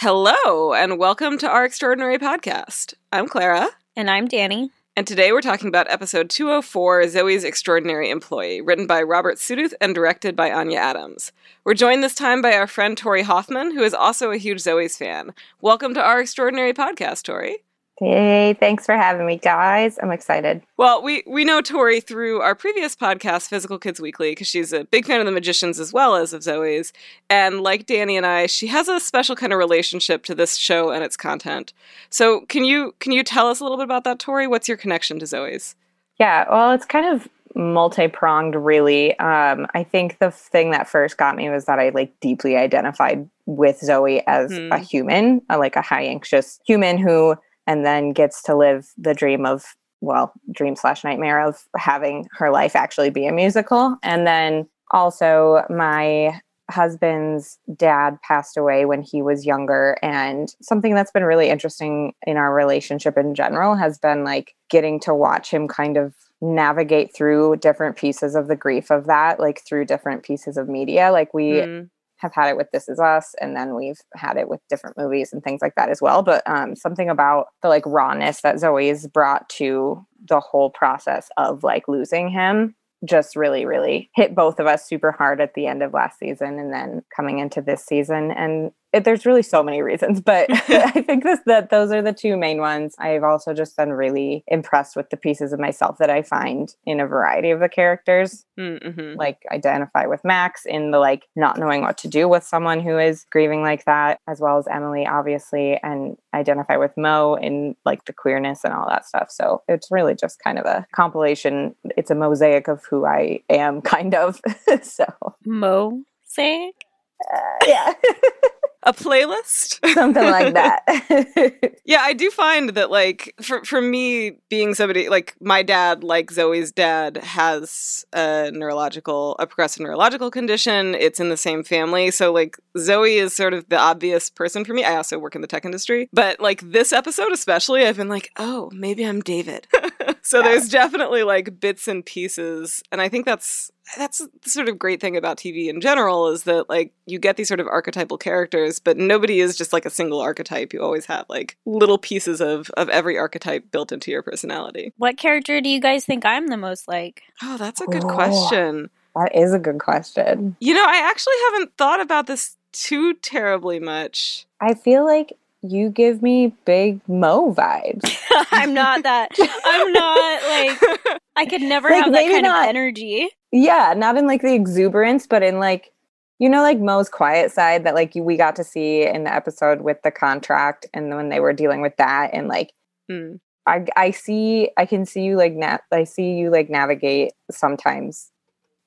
Hello, and welcome to our extraordinary podcast. I'm Clara. And I'm Danny. And today we're talking about episode 204 Zoey's Extraordinary Employee, written by Robert Sudduth and directed by Anya Adams. We're joined this time by our friend Torie Hoffman, who is also a huge Zoey's fan. Welcome to our extraordinary podcast, Torie. Hey, thanks for having me, guys. I'm excited. Well, we, we know Torie through our previous podcast, Physical Kids Weekly, because she's a big fan of the magicians as well as of Zoey's. And like Danny and I, she has a special kind of relationship to this show and its content. So can you can you tell us a little bit about that, Torie? What's your connection to Zoey's? Yeah, well, it's kind of multi-pronged really um, i think the thing that first got me was that i like deeply identified with zoey as Hmm. a human uh, like a high anxious human who and then gets to live the dream of well dream slash nightmare of having her life actually be a musical. And then also my husband's dad passed away when he was younger. And something that's been really interesting in our relationship in general has been like getting to watch him kind of navigate through different pieces of the grief of that like through different pieces of media. Like we Mm. Have had it with This Is Us, and then we've had it with different movies and things like that as well. But um, something about the like rawness that Zoey's brought to the whole process of like losing him just really, really hit both of us super hard at the end of last season and then coming into this season. And it, there's really so many reasons, but I think this, that those are the two main ones. I've also just been really impressed with the pieces of myself that I find in a variety of the characters Mm-hmm. like identify with Max in the like not knowing what to do with someone who is grieving like that, as well as Emily, obviously, and identify with Mo in like the queerness and all that stuff. So it's really just kind of a compilation. It's a mosaic of who I am, kind of. so Mosaic? uh, yeah, A playlist? something like that. Yeah, I do find that like for for me being somebody like my dad, like Zoey's dad, has a neurological a progressive neurological condition. It's in the same family. So like Zoey is sort of the obvious person for me. I also work in the tech industry. But like this episode especially, I've been like, oh, maybe I'm David. so Yeah. there's definitely like bits and pieces. And I think that's that's the sort of great thing about TV in general is that like you get these sort of archetypal characters, but nobody is just like a single archetype. You always have like little pieces of of every archetype built into your personality. What character do you guys think I'm the most like? Oh, that's a good Oh. question. that is a good question. You know, I actually haven't thought about this too terribly much. I feel like you give me big Mo vibes. I'm not that. I'm not like I could never Like, have that kind not- of energy. Yeah, not in like the exuberance, but in like you know, like Mo's quiet side that like we got to see in the episode with the contract, and when they were dealing with that, and like Mm. I I see I can see you like na- I see you like navigate sometimes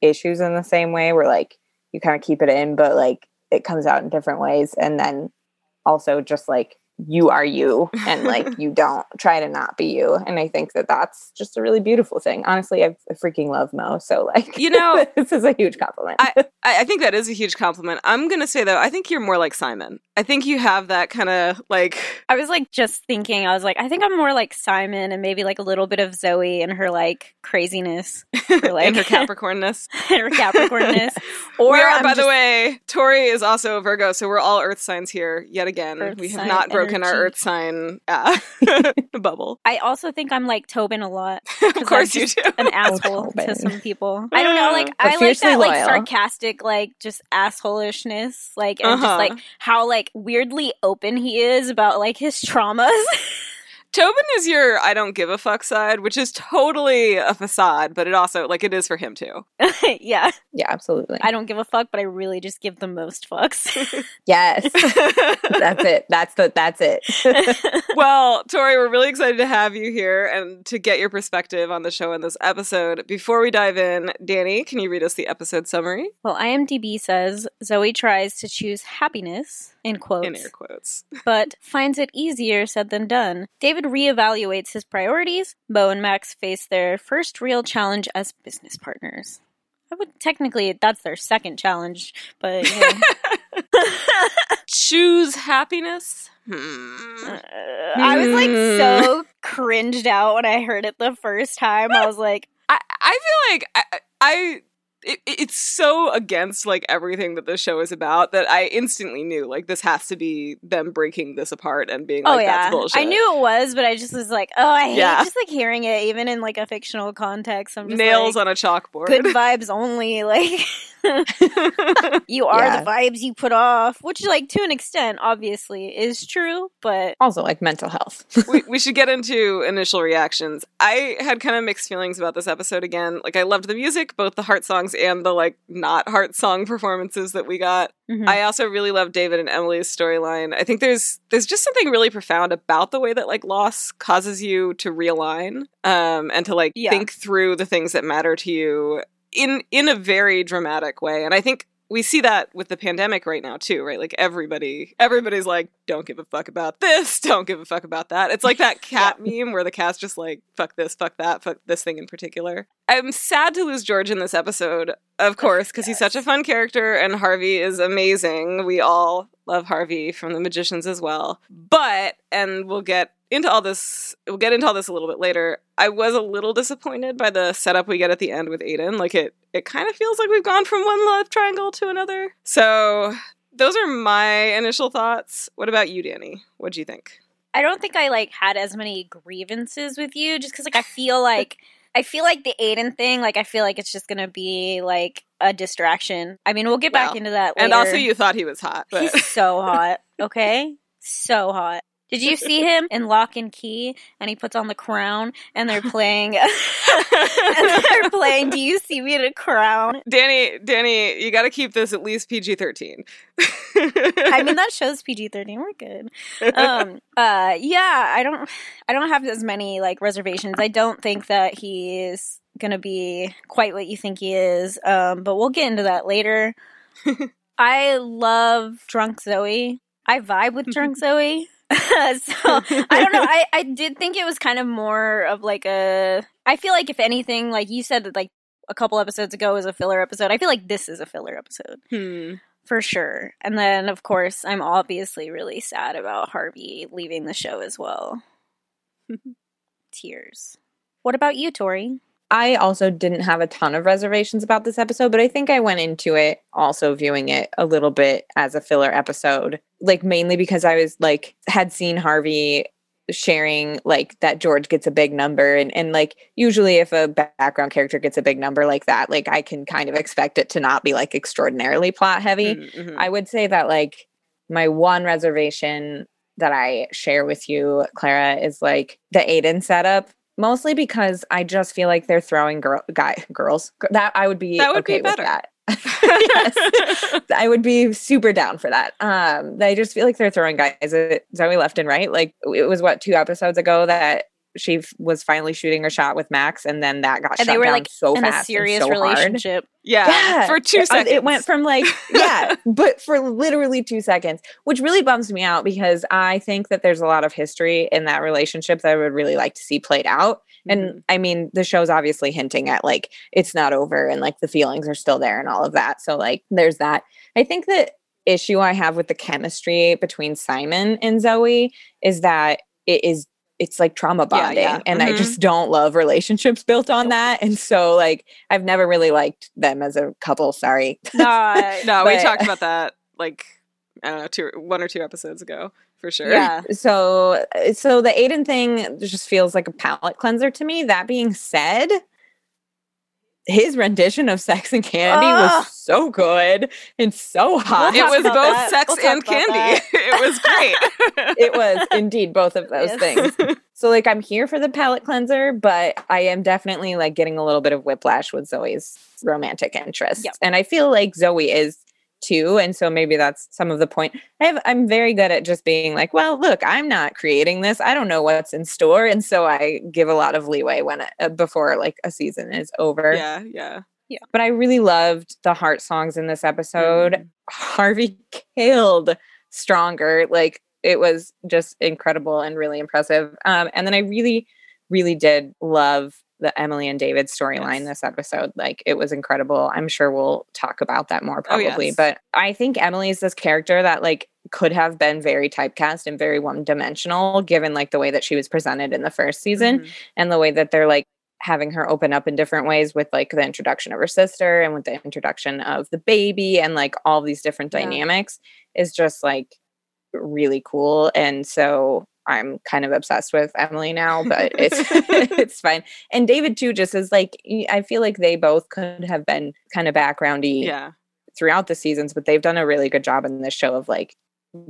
issues in the same way where like you kind of keep it in, but like it comes out in different ways, and then also just like you are you and like you don't try to not be you and i think that that's just a really beautiful thing honestly i, I freaking love mo so like You know, this is a huge compliment I, I think that is a huge compliment. I'm gonna say though, I think you're more like Simon. I think you have that kind of like I was like just thinking, I was like, I think I'm more like Simon and maybe like a little bit of Zoey and her like craziness. Or like in her Capricornness. and her Capricornness. Or are, I'm by the way, Torie is also a Virgo, so we're all Earth signs here yet again. Earth we have sign not broken our. Earth sign uh, bubble. I also think I'm like Tobin a lot. Of course I'm you just do. an asshole Tobin. to some people. I don't know, like But I like fiercely that like loyal. sarcastic, like just assholishness, like and Uh-huh. just like how like weirdly open he is about like his traumas. Tobin is your I don't give a fuck side, which is totally a facade, but it also like it is for him too. yeah, yeah absolutely I don't give a fuck, but I really just give the most fucks. yes that's it that's the that's it well, Torie, we're really excited to have you here and to get your perspective on the show in this episode. Before we dive in, Danny, can you read us the episode summary well, IMDb says Zoey tries to choose happiness in quotes, in air quotes? but finds it easier said than done. David reevaluates his priorities. Mo and Max face their first real challenge as business partners. I would technically that's their second challenge, but you know. Choose happiness. Hmm. Uh, I was like so cringed out when I heard it the first time. I was like, I, I feel like I, I it, it's so against like everything that the show is about that I instantly knew like this has to be them breaking this apart and being oh, like, oh yeah, that's bullshit. I knew it was, but I just was like, oh, I hate Yeah. just like hearing it, even in like a fictional context. I'm just nails like, on a chalkboard. good vibes only. Like you are Yeah. the vibes you put off, which like to an extent, obviously, is true. But Also, like mental health. we, we should get into initial reactions. I had kind of mixed feelings about this episode again. Like I loved the music, both the heart songs and the like not heart song performances that we got. mhm. I also really love David and Emily's storyline. I think there's there's just something really profound about the way that like loss causes you to realign um and to like Yeah. think through the things that matter to you in in a very dramatic way. And I think we see that with the pandemic right now too, right? Like everybody everybody's like don't give a fuck about this, don't give a fuck about that. It's like that cat meme where the cat's just like fuck this, fuck that, fuck this thing in particular. I'm sad to lose George in this episode, of course, because he's such a fun character and Harvey is amazing. We all love Harvey from The Magicians as well. But, and we'll get into all this, we'll get into all this a little bit later. I was a little disappointed by the setup we get at the end with Aiden. Like it, it kind of feels like we've gone from one love triangle to another. So those are my initial thoughts. What about you, Danny? What'd you think? I don't think I like had as many grievances with you, just because like I feel like I feel like the Aiden thing, like I feel like it's just gonna be like a distraction. I mean, we'll get back Well, into that. Later. And also, you thought he was hot, but He's so hot. Okay, so hot. Did you see him in Locke and Key? And he puts on the crown, and they're playing. and they're playing. Do you see me in a crown? Danny, Danny, you got to keep this at least PG thirteen. I mean, that shows PG thirteen. We're good. Um. Uh. Yeah. I don't. I don't have as many like reservations. I don't think that he is gonna be quite what you think he is. Um. But we'll get into that later. I love drunk Zoey. I vibe with drunk Zoey. so I don't know. I, I did think it was kind of more of like a. I feel like if anything, like you said that like a couple episodes ago was a filler episode. I feel like this is a filler episode Hmm. for sure. And then of course I'm obviously really sad about Harvey leaving the show as well. Tears. What about you, Torie? I also didn't have a ton of reservations about this episode, but I think I went into it also viewing it a little bit as a filler episode, like mainly because I was like had seen Harvey sharing like that George gets a big number and and like usually if a background character gets a big number like that, like I can kind of expect it to not be like extraordinarily plot heavy. Mhm, mhm. I would say that like my one reservation that I share with you, Clara, is like the Aiden setup. Mostly because I just feel like they're throwing girl guy girls. That I would be That would be okay with better. that. yes. I would be super down for that. Um, I just feel like they're throwing guys at Zoey left and right. Like it was what two episodes ago that she was finally shooting her shot with Max, and then that got And shut they were down like so in a serious so relationship. yeah, Yeah, for two seconds. It went from like, yeah, but for literally two seconds, which really bums me out because I think that there's a lot of history in that relationship that I would really like to see played out. Mhm. And I mean, the show's obviously hinting at like it's not over and like the feelings are still there and all of that. So, like, there's that. I think the issue I have with the chemistry between Simon and Zoey is that it is. It's like trauma bonding, yeah. and I Mhm. just don't love relationships built on that. And so, like, I've never really liked them as a couple. Sorry, Nah, no, we talked about that like I don't know, two, one or two episodes ago for sure. yeah. so so the Aiden thing just feels like a palate cleanser to me. That being said, his rendition of Sex and Candy was ah. so good and so hot. it was both that. sex We'll and candy. it was great. it was indeed both of those Yes. things. So like I'm here for the palate cleanser, but I am definitely like getting a little bit of whiplash with Zoey's romantic interest. Yep. And I feel like Zoey is too. And so maybe that's some of the point. I have I'm very good at just being like, well, look, I'm not creating this. I don't know what's in store. And so I give a lot of leeway when it, uh, before like a season is over. yeah, yeah. Yeah. But I really loved the heart songs in this episode. Mhm. Harvey killed stronger. Like it was just incredible and really impressive. Um, and then I really, really did love the Emily and David storyline Yes. this episode. Like it was incredible. I'm sure we'll talk about that more Oh, probably. yes. But I think Emily is this character that like could have been very typecast and very one dimensional given like the way that she was presented in the first season Mhm. and the way that they're like having her open up in different ways with like the introduction of her sister and with the introduction of the baby and like all these different Yeah. dynamics is just like really cool and so i'm kind of obsessed with emily now but it's it's fine and david too just is like I feel like they both could have been kind of backgroundy yeah. throughout the seasons but they've done a really good job in this show of like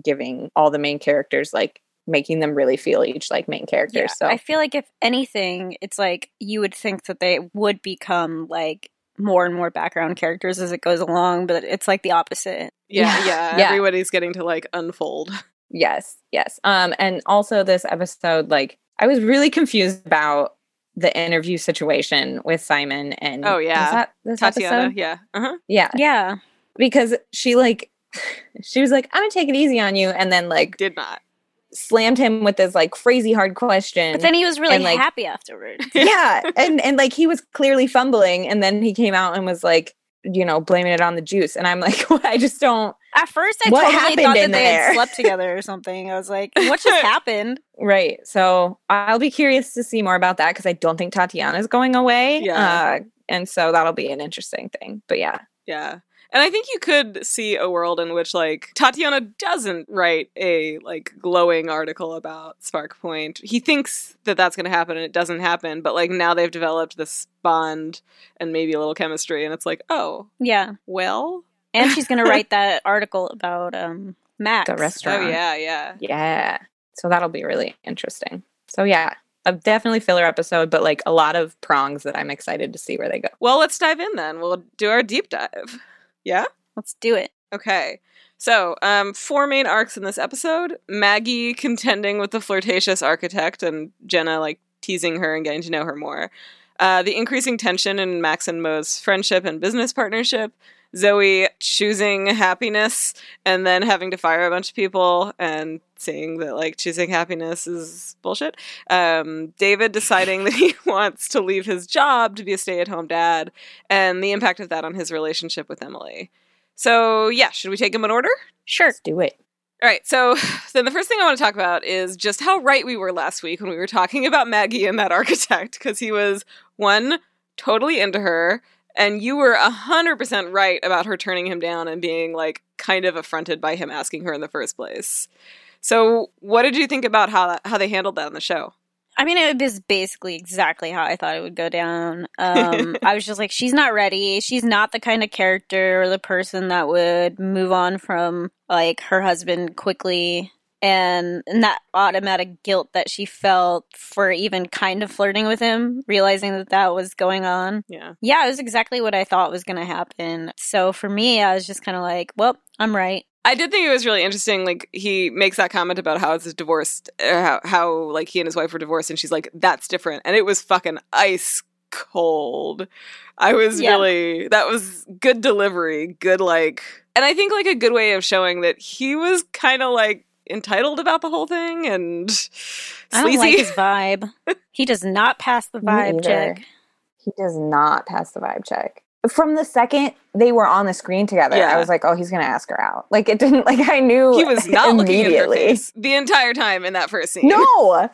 giving all the main characters like making them really feel each like main characters Yeah, so I feel like if anything, it's like you would think that they would become like more and more background characters as it goes along, but it's like the opposite. Yeah. yeah. Yeah. Everybody's getting to like unfold. Yes, yes. Um, and also this episode, like, I was really confused about the interview situation with Simon and Oh, yeah. was that this Tatiana, episode? yeah. Uh-huh. yeah, Yeah. because she like she was like, "I'm gonna take it easy on you," and then like Did not. slammed him with this like crazy hard question. But then he was really And, like- happy afterwards. yeah, and and like he was clearly fumbling, and then he came out and was like, you know, blaming it on the juice, and I'm like, I just don't. At first, I What totally thought that they there? had slept together or something. I was like, what just happened? Right. So I'll be curious to see more about that because I don't think Tatiana's going away. Yeah. Uh, and so that'll be an interesting thing. But yeah. Yeah. And I think you could see a world in which like Tatiana doesn't write a like glowing article about SPRQ Point. He thinks that that's going to happen and it doesn't happen, but like now they've developed this bond and maybe a little chemistry and it's like, "Oh, Yeah. well." And she's going to write that article about um, Max. The restaurant. Oh yeah, yeah. Yeah. So that'll be really interesting. So yeah, a definitely filler episode, but like a lot of prongs that I'm excited to see where they go. Well, let's dive in then. We'll do our deep dive. Yeah? Let's do it. Okay. So, um, four main arcs in this episode Maggie contending with the flirtatious architect, and Jenna, like, teasing her and getting to know her more. Uh, the increasing tension in Max and Mo's friendship and business partnership. Zoey choosing happiness and then having to fire a bunch of people and seeing that, like, choosing happiness is bullshit. Um, David deciding that he wants to leave his job to be a stay at home dad and the impact of that on his relationship with Emily. So, yeah, should we take them in order? Sure. Let's do it. All right, so then the first thing I want to talk about is just how right we were last week when we were talking about Maggie and that architect, because he was, one, totally into her, and you were 100% right about her turning him down and being, like, kind of affronted by him asking her in the first place. So, what did you think about how, that, how they handled that on the show? I mean, it was basically exactly how I thought it would go down. Um, I was just like, she's not ready. She's not the kind of character or the person that would move on from like her husband quickly. And, and that automatic guilt that she felt for even kind of flirting with him, realizing that that was going on. Yeah. Yeah, it was exactly what I thought was going to happen. So for me, I was just kind of like, well, I'm right. I did think it was really interesting. Like he makes that comment about how it's divorced, or how, how like he and his wife were divorced, and she's like, "That's different," and it was fucking ice cold. I was Yeah. really that was good delivery, good like, and I think like a good way of showing that he was kind of like entitled about the whole thing and I don't like his vibe. he does not pass the vibe check. He does not pass the vibe check. From the second they were on the screen together, Yeah. I was like, oh, he's going to ask her out. Like, it didn't, like, I knew he was not looking at her immediately. face the entire time in that first scene. No.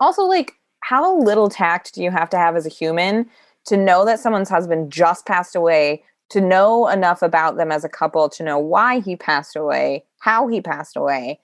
Also, like, how little tact do you have to have as a human to know that someone's husband just passed away, to know enough about them as a couple, to know why he passed away, how he passed away,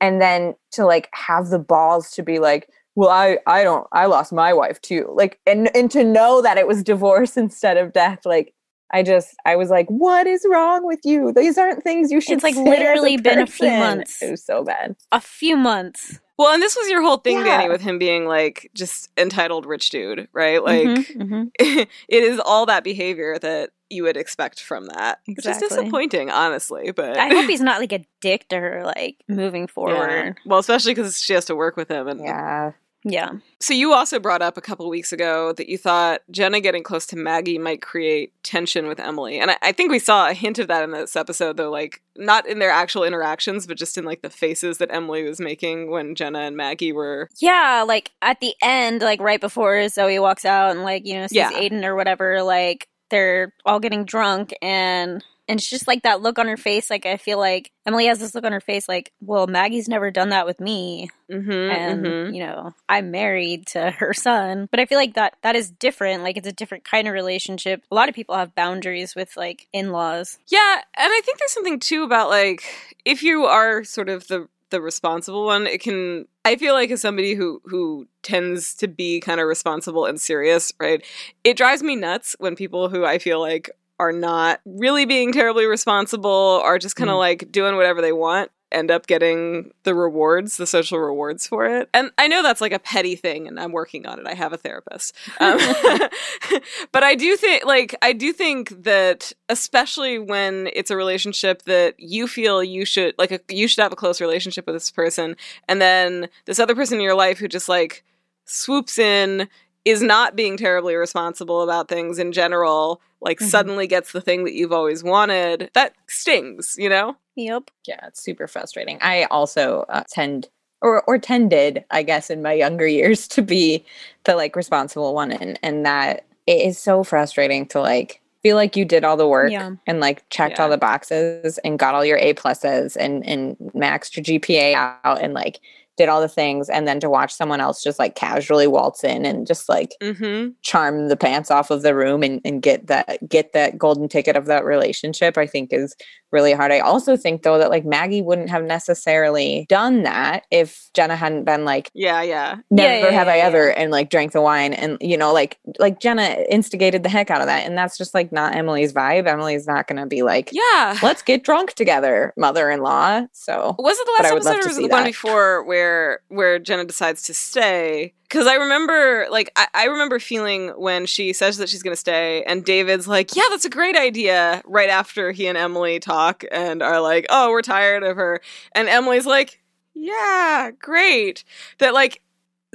and then to like have the balls to be like, well, I, I don't, I lost my wife too. Like, and, and to know that it was divorce instead of death. Like, I just, I was like, what is wrong with you? These aren't things you should It's, like, say as a literally been a few months. It was so bad. A few months. Well, and this was your whole thing, Yeah. Danny, with him being like just entitled rich dude, right? Like. Mhm, mhm. it is all that behavior that you would expect from that. Which is disappointing, honestly. But I hope he's not like a dick to her, like moving Yeah. forward. Well, especially because she has to work with him. And Yeah. Yeah. so you also brought up a couple weeks ago that you thought Jenna getting close to Maggie might create tension with Emily, and I, I think we saw a hint of that in this episode, though. Like not in their actual interactions, but just in like the faces that Emily was making when Jenna and Maggie were. Yeah, like at the end, like right before Zoey walks out and like, you know, sees Yeah. Aiden or whatever, like they're all getting drunk and And it's just like that look on her face. Like, I feel like Emily has this look on her face, like, well, Maggie's never done that with me. Mm-hmm, and, mhm. you know, I'm married to her son. But I feel like that that is different. Like, it's a different kind of relationship. A lot of people have boundaries with, like, in laws. Yeah, and I think there's something too about like if you are sort of the the responsible one, it can I feel like as somebody who who tends to be kind of responsible and serious, right? It drives me nuts when people who I feel like are not really being terribly responsible are just kind of Mm. like doing whatever they want end up getting the rewards the social rewards for it. And i know that's like a petty thing and i'm working on it. I have a therapist. Um, but i do think like i do think that especially when it's a relationship that you feel you should like a, you should have a close relationship with this person and then this other person in your life who just like swoops in is not being terribly responsible about things in general like Mhm. suddenly gets the thing that you've always wanted that stings you know Yep. Yeah, it's super frustrating. I also uh, tend or or tended, I guess, in my younger years to be the like responsible one and and that it is so frustrating to like feel like you did all the work Yeah. and like checked Yeah. all the boxes and got all your A pluses and and maxed your GPA out and like did all the things and then to watch someone else just like casually waltz in and just like mm-hmm charm the pants off of the room and, and get that get that golden ticket of that relationship i think is really hard. I also think though that like maggie wouldn't have necessarily done that if jenna hadn't been like yeah yeah. never yeah, have yeah, i yeah. ever and like drank the wine and you know like like jenna instigated the heck out of that. And that's just like not emily's vibe. Emily's not gonna be like yeah. Let's get drunk together mother-in-law. So Was it the last I would love episode or was it see the one before where where Jenna decides to stay? Because I remember, like, I, I remember feeling when she says that she's going to stay, and David's like, "Yeah, that's a great idea." Right after he and Emily talk and are like, "Oh, we're tired of her," and Emily's like, "Yeah, great." That like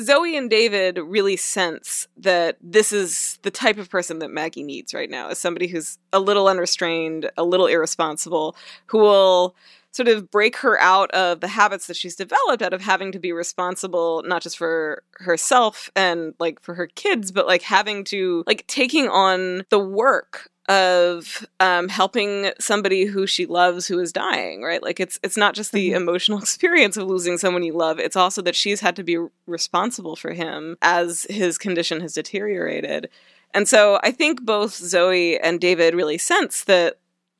Zoey and David really sense that this is the type of person that Maggie needs right now, is somebody who's a little unrestrained, a little irresponsible, who will sort of break her out of the habits that she's developed out of having to be responsible not just for herself and like for her kids but like having to like taking on the work of um, helping somebody who she loves who is dying right like it's it's not just the Mhm. emotional experience of losing someone you love it's also that she's had to be responsible for him as his condition has deteriorated and so i think both zoey and david really sense that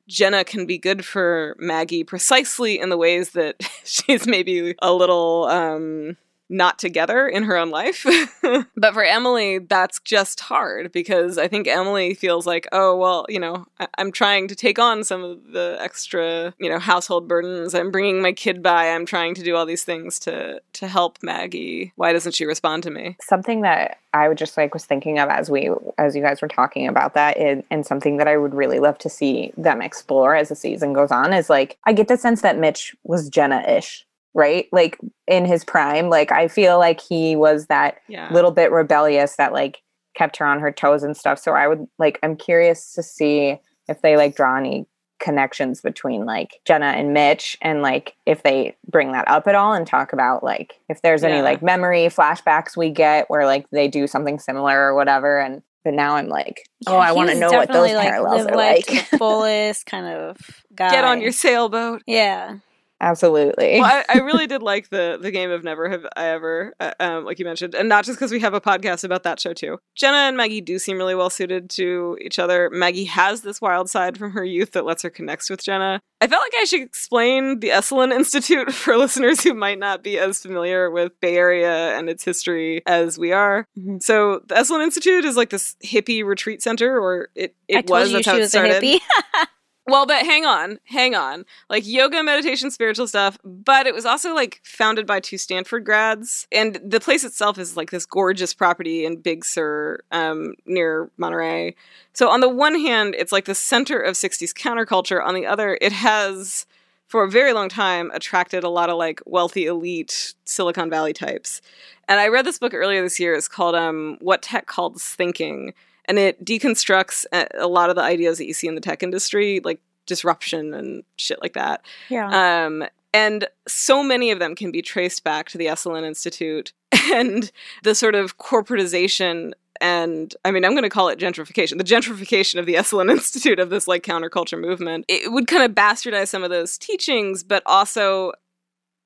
Jenna can be good for Maggie precisely in the ways that she's maybe a little um not together in her own life. but for Emily, that's just hard because I think Emily feels like, oh, well, you know, I- I'm trying to take on some of the extra, you know, household burdens. I'm bringing my kid by. I'm trying to do all these things to to help Maggie. Why doesn't she respond to me? something that I would just like was thinking of as we as you guys were talking about that and, and something that I would really love to see them explore as the season goes on is like I get the sense that Mitch was Jenna-ish, right? Like in his prime. Like I feel like he was that Yeah. little bit rebellious that like kept her on her toes and stuff. So I would like I'm curious to see if they like draw any connections between like Jenna and Mitch and like if they bring that up at all and talk about like if there's any like memory flashbacks we get where like they do something similar or whatever and but now I'm like oh I want to know what those like, parallels are like fullest kind of guy. Get on your sailboat. yeah. Absolutely well, I, I really did like the the game of Never Have I Ever, uh, um, like you mentioned, and not just because we have a podcast about that show too. Jenna and Maggie do seem really well suited to each other. Maggie has this wild side from her youth that lets her connect with Jenna. I felt like I should explain the Esalen Institute for listeners who might not be as familiar with Bay Area and its history as we are. Mhm. So the Esalen Institute is like this hippie retreat center, or it, it was. That's how it started. Well, but hang on, hang on. Like yoga, meditation, spiritual stuff, but it was also like founded by two Stanford grads. And the place itself is like this gorgeous property in Big Sur um, near Monterey. So, on the one hand, it's like the center of 60s counterculture. On the other, it has, for a very long time, attracted a lot of like wealthy elite Silicon Valley types. And I read this book earlier this year. It's called um, What Tech Calls Thinking and it deconstructs a a lot of the ideas that you see in the tech industry, like disruption and shit like that. yeah. Um, and so many of them can be traced back to the Esalen Institute and the sort of corporatization and I mean, I'm going to call it gentrification, the gentrification of the Esalen Institute of this like counterculture movement. It would kind of bastardize some of those teachings, but also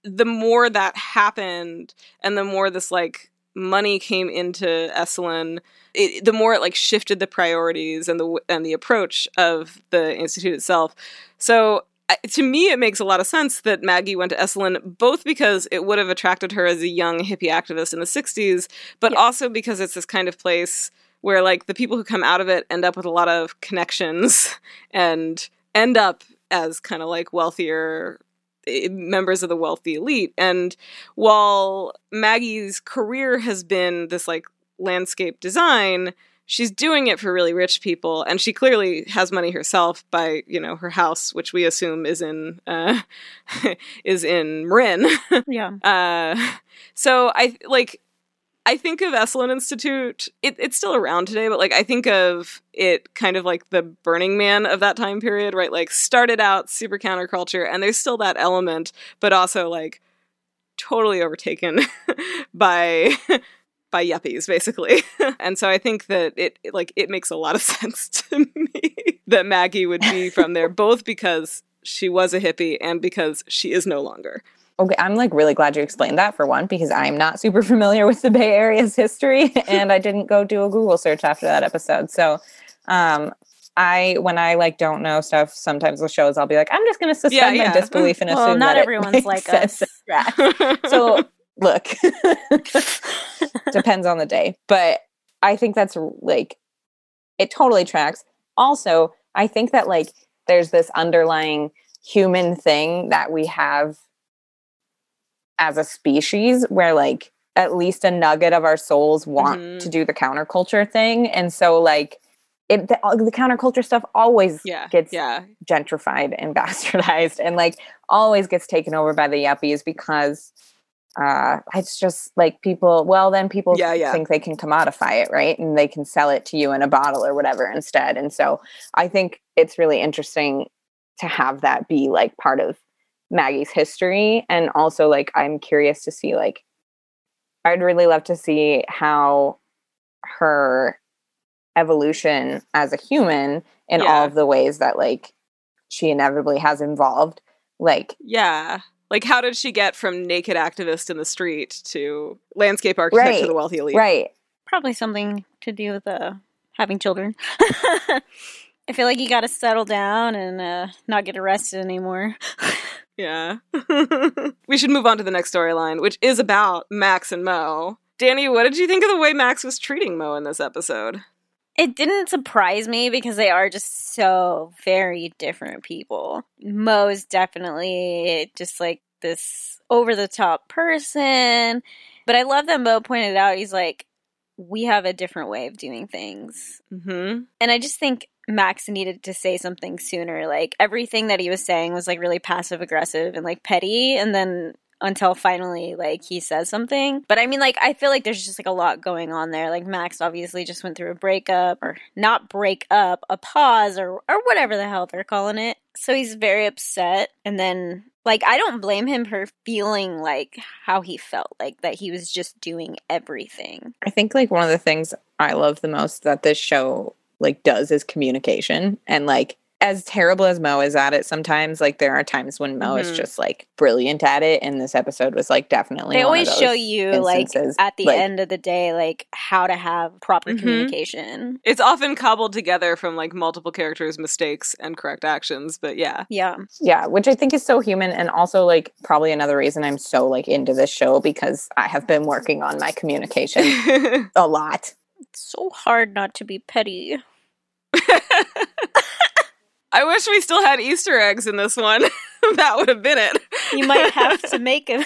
the more that happened and the more this like money came into Esalen, it, the more it like shifted the priorities and the and the approach of the institute itself. So to me, it makes a lot of sense that Maggie went to Esalen, both because it would have attracted her as a young hippie activist in the 60s, but yeah. also because it's this kind of place where, like, the people who come out of it end up with a lot of connections and end up as kind of like wealthier members of the wealthy elite. And while Maggie's career has been this, like, landscape design, she's doing it for really rich people. And she clearly has money herself by you know her house which we assume is in uh, is in marin. Yeah. Uh, so i like i think of esalen institute it, it's still around today but like i think of it kind of like the burning man of that time period right? Like started out super counterculture and there's still that element but also like totally overtaken by by yuppies basically. And so i think that it like it makes a lot of sense to me that maggie would be from there both because she was a hippie and because she is no longer okay i'm like really glad you explained that for one because i'm not super familiar with the bay area's history and i didn't go do a google search after that episode so um I when I like don't know stuff, sometimes with shows I'll be like, I'm just going to suspend yeah, yeah. my disbelief and assume well, not everyone's like us. so look, depends on the day. But I think that's like, it totally tracks. Also, I think that like there's this underlying human thing that we have as a species where like at least a nugget of our souls want mm-hmm. to do the counterculture thing. And so like, it, the, the, counterculture stuff always yeah, gets yeah. gentrified and bastardized and like always gets taken over by the yuppies because uh it's just like people well then people yeah, yeah. think they can commodify it right and they can sell it to you in a bottle or whatever instead and so i think it's really interesting to have that be like part of maggie's history and also like i'm curious to see like i'd really love to see how her evolution as a human in yeah. all of the ways that like she inevitably has involved like yeah like, how did she get from naked activist in the street to landscape architect right. to the wealthy elite? Right. Probably something to do with uh, having children. I feel like you got to settle down and uh, not get arrested anymore. yeah. we should move on to the next storyline, which is about Max and Mo. Danny, what did you think of the way Max was treating Mo in this episode? It didn't surprise me because they are just so very different people. Mo's definitely just like this over the top person. But I love that Mo pointed out, he's like, we have a different way of doing things. Mm-hmm. And I just think Max needed to say something sooner. Like everything that he was saying was like really passive aggressive and like petty. And then until finally like he says something. But I mean like I feel like there's just like a lot going on there. Like Max obviously just went through a breakup or not break up, a pause or or whatever the hell they're calling it. So he's very upset and then like I don't blame him for feeling like how he felt, like that he was just doing everything. I think like one of the things I love the most that this show like does is communication and like as terrible as Mo is at it sometimes, like there are times when Mo mm-hmm. is just like brilliant at it. And this episode was like definitely. They always show you instances. like at the like, end of the day, like how to have proper mm-hmm. communication. It's often cobbled together from like multiple characters' mistakes and correct actions. But yeah. Yeah. Yeah. Which I think is so human. And also like probably another reason I'm so like into this show because I have been working on my communication a lot. It's so hard not to be petty. I wish we still had Easter eggs in this one. that would have been it. You might have to make an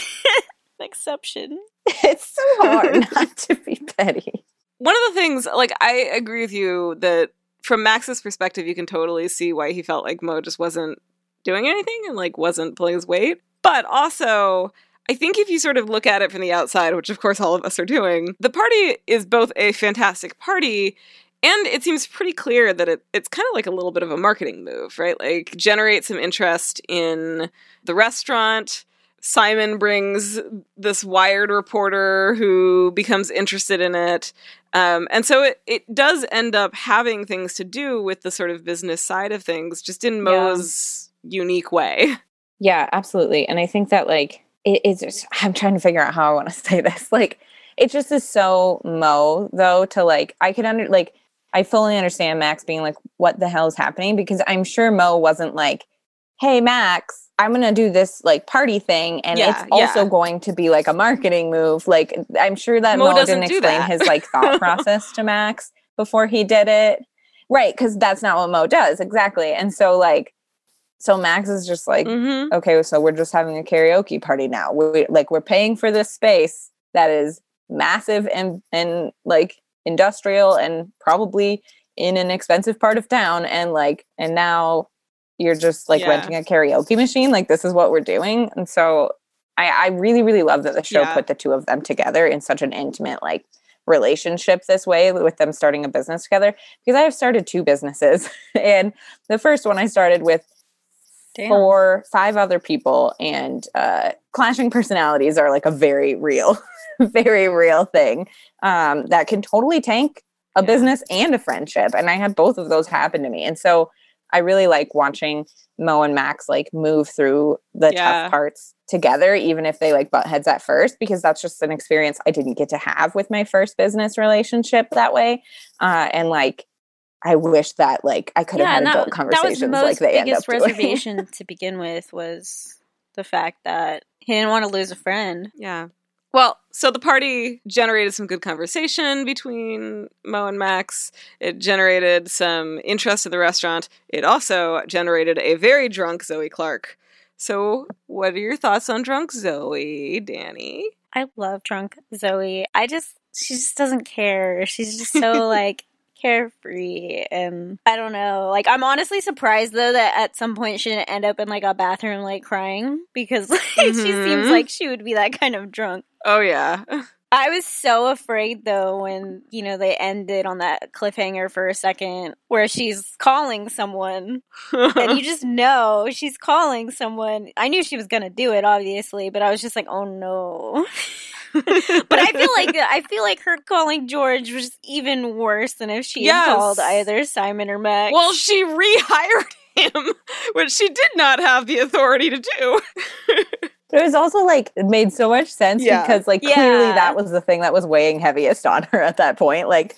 exception. It's so hard not to be petty. One of the things, like, I agree with you that from Max's perspective, you can totally see why he felt like Mo just wasn't doing anything and, like, wasn't pulling his weight. But also, I think if you sort of look at it from the outside, which of course all of us are doing, the party is both a fantastic party and it seems pretty clear that it, it's kind of like a little bit of a marketing move, right? Like generate some interest in the restaurant, Simon brings this Wired reporter who becomes interested in it. Um, and so it, it does end up having things to do with the sort of business side of things, just in Mo's yeah. unique way. Yeah, absolutely. And I think that, like, it is, just, I'm trying to figure out how I want to say this. Like, it just is so Mo, though, to like, I could under, like, I fully understand Max being like, what the hell is happening? Because I'm sure Mo wasn't like, hey, Max, I'm going to do this like party thing and yeah, it's also yeah. going to be like a marketing move. Like I'm sure that Mo, Mo didn't explain his like thought process to Max before he did it. Right, cuz that's not what Mo does exactly. And so like so Max is just like mm-hmm. okay, so we're just having a karaoke party now. We like we're paying for this space that is massive and and like industrial and probably in an expensive part of town and like and now you're just like yeah. renting a karaoke machine. Like this is what we're doing. And so I, I really, really love that the show yeah. put the two of them together in such an intimate like relationship this way with them starting a business together. Because I have started two businesses. and the first one I started with Damn. four, five other people, and uh, clashing personalities are like a very real, very real thing um, that can totally tank a yeah. business and a friendship. And I had both of those happen to me. And so I really like watching Mo and Max like move through the yeah. tough parts together, even if they like butt heads at first, because that's just an experience I didn't get to have with my first business relationship that way. Uh, and like, I wish that like I could have yeah, had adult that, conversations that was like they end up reservation to begin with was the fact that he didn't want to lose a friend. Yeah. Well, so the party generated some good conversation between Mo and Max. It generated some interest in the restaurant. It also generated a very drunk Zoey Clark. So, what are your thoughts on drunk Zoey, Danny? I love drunk Zoey. I just, she just doesn't care. She's just so like, carefree and I don't know. Like I'm honestly surprised though that at some point she didn't end up in like a bathroom like crying because like, mm-hmm. she seems like she would be that kind of drunk. Oh yeah. I was so afraid though when, you know, they ended on that cliffhanger for a second where she's calling someone and you just know she's calling someone. I knew she was going to do it obviously, but I was just like, "Oh no." but I feel like I feel like her calling George was even worse than if she yes. had called either Simon or Max. Well, she rehired him, which she did not have the authority to do. It was also like it made so much sense yeah. because like yeah. clearly that was the thing that was weighing heaviest on her at that point. Like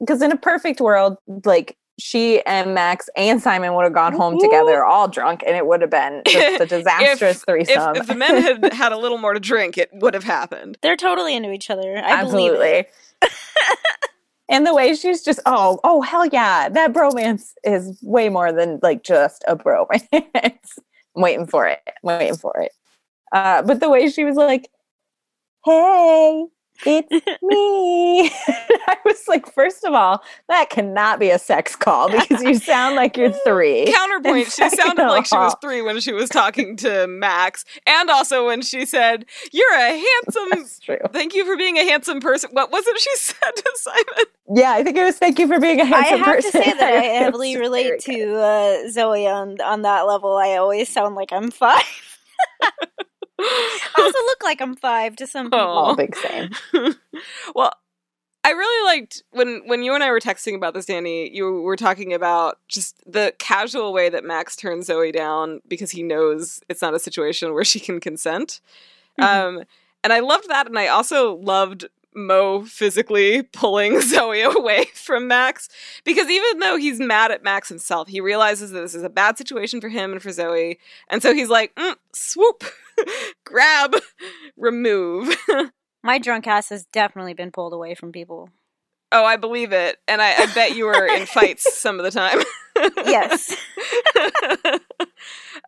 because in a perfect world, like she and Max and Simon would have gone home together, all drunk, and it would have been just a disastrous if, threesome. If, if, the men had had a little more to drink, it would have happened. They're totally into each other. I Absolutely. and the way she's just, oh, oh, hell yeah, that bromance is way more than like just a bromance. I'm waiting for it. I'm waiting for it. Uh, but the way she was like, hey, it's me. I was like, first of all, that cannot be a sex call because you sound like you're three. Counterpoint, she sounded like she was three when she was talking to Max. And also when she said, You're a handsome Thank you for being a handsome person. What was it she said to Simon? Yeah, I think it was thank you for being a handsome person. I have person. to say that I heavily relate to uh, Zoey on on that level. I always sound like I'm five. I also look like I'm five to some people. All big same. well, I really liked when when you and I were texting about this, Danny. You were talking about just the casual way that Max turns Zoey down because he knows it's not a situation where she can consent. Mm-hmm. Um, and I loved that, and I also loved Mo physically pulling Zoey away from Max because even though he's mad at Max himself, he realizes that this is a bad situation for him and for Zoey, and so he's like, mm, "Swoop, grab, remove." My drunk ass has definitely been pulled away from people. Oh, I believe it, and I, I bet you were in fights some of the time. yes.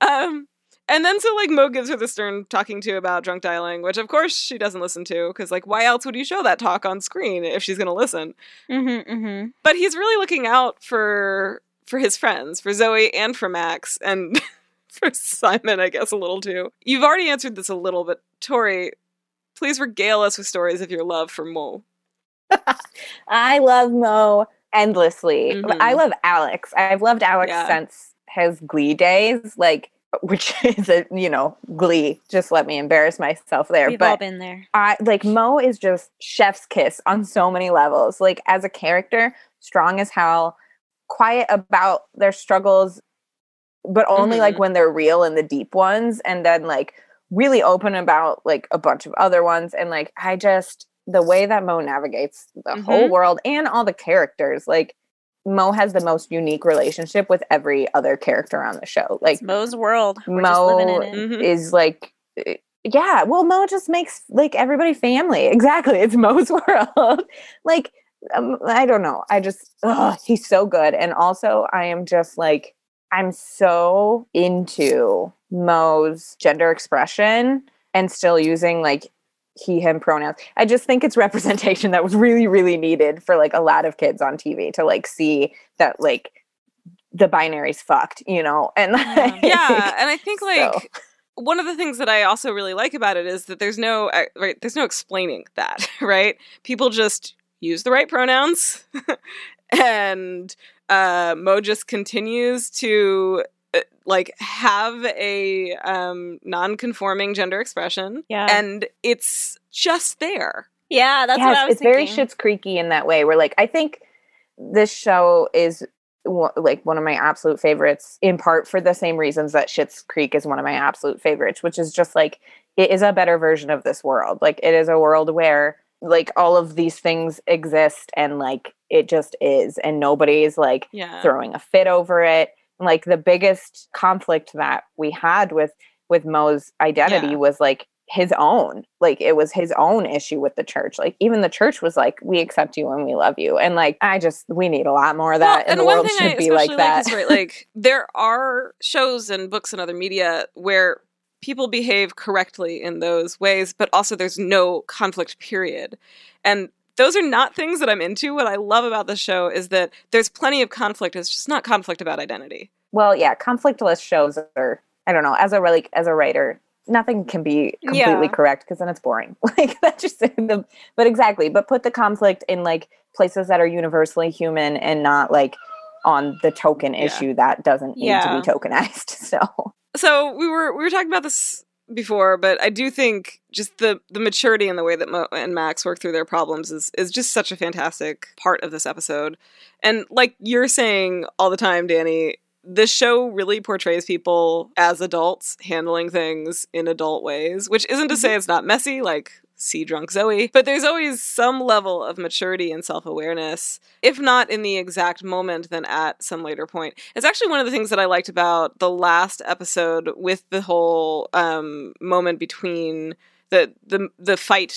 um and then so like Mo gives her the stern talking to about drunk dialing, which of course she doesn't listen to because like why else would you show that talk on screen if she's gonna listen? Mm-hmm, mm-hmm. But he's really looking out for for his friends, for Zoey and for Max, and for Simon, I guess a little too. You've already answered this a little, but Torie, please regale us with stories of your love for Mo. I love Mo endlessly. Mm-hmm. I love Alex. I've loved Alex yeah. since his Glee days. Like which is a you know glee. Just let me embarrass myself there. We've all been there. I like Mo is just chef's kiss on so many levels. Like as a character, strong as hell, quiet about their struggles, but only like Mhm. when they're real and the deep ones, and then like really open about like a bunch of other ones. And like I just the way that Mo navigates the whole Mhm. world and all the characters, like Mo has the most unique relationship with every other character on the show. Like It's Mo's world. We're Mo. Mhm. is like eh, yeah well mo just makes like everybody family exactly it's mo's world like um, i don't know i just ugh, he's so good and also i am just like i'm so into mo's gender expression and still using like he him pronouns. I just think it's representation that was really really needed for like a lot of kids on tv to like see that like the binary's fucked you know? And like, yeah, and I think like so- one of the things that I also really like about it is that there's no uh, right there's no explaining that right? People just use the right pronouns and uh, Mo just continues to like have a um, non-conforming gender expression Yeah. and it's just there yeah, that's yes, what I was it's very thinking. Shit's Creaky in that way. Where like I think this show is like one of my absolute favorites, in part for the same reasons that Schitt's Creek is one of my absolute favorites, which is just like it is a better version of this world. Like it is a world where like all of these things exist and like it just is, and nobody's like yeah throwing a fit over it. Like the biggest conflict that we had with with Mo's identity Yeah. was like his own. Like it was his own issue with the church. Like even the church was like, "We accept you and we love you." And like I just we need a lot more of that, Well, and the world should I be like that. is right, like there are shows and books and other media where people behave correctly in those ways, but also there's no conflict. Period, and those are not things that I'm into. What I love about the show is that there's plenty of conflict. It's just not conflict about identity. well, yeah, conflictless shows are. I don't know. As a like as a writer, nothing can be completely Yeah. correct because then it's boring. Like that's just the. But exactly. But put the conflict in like places that are universally human and not like on the token Yeah. issue that doesn't need Yeah. to be tokenized. So So we were we were talking about this before, but I do think just the the maturity and the way that Mo and Max work through their problems is is just such a fantastic part of this episode. And like you're saying all the time, Danny, this show really portrays people as adults handling things in adult ways, which isn't to mm-hmm. say it's not messy, like see drunk Zoey, but there's always some level of maturity and self awareness, if not in the exact moment, then at some later point. It's actually one of the things that I liked about the last episode with the whole um, moment between the the the fight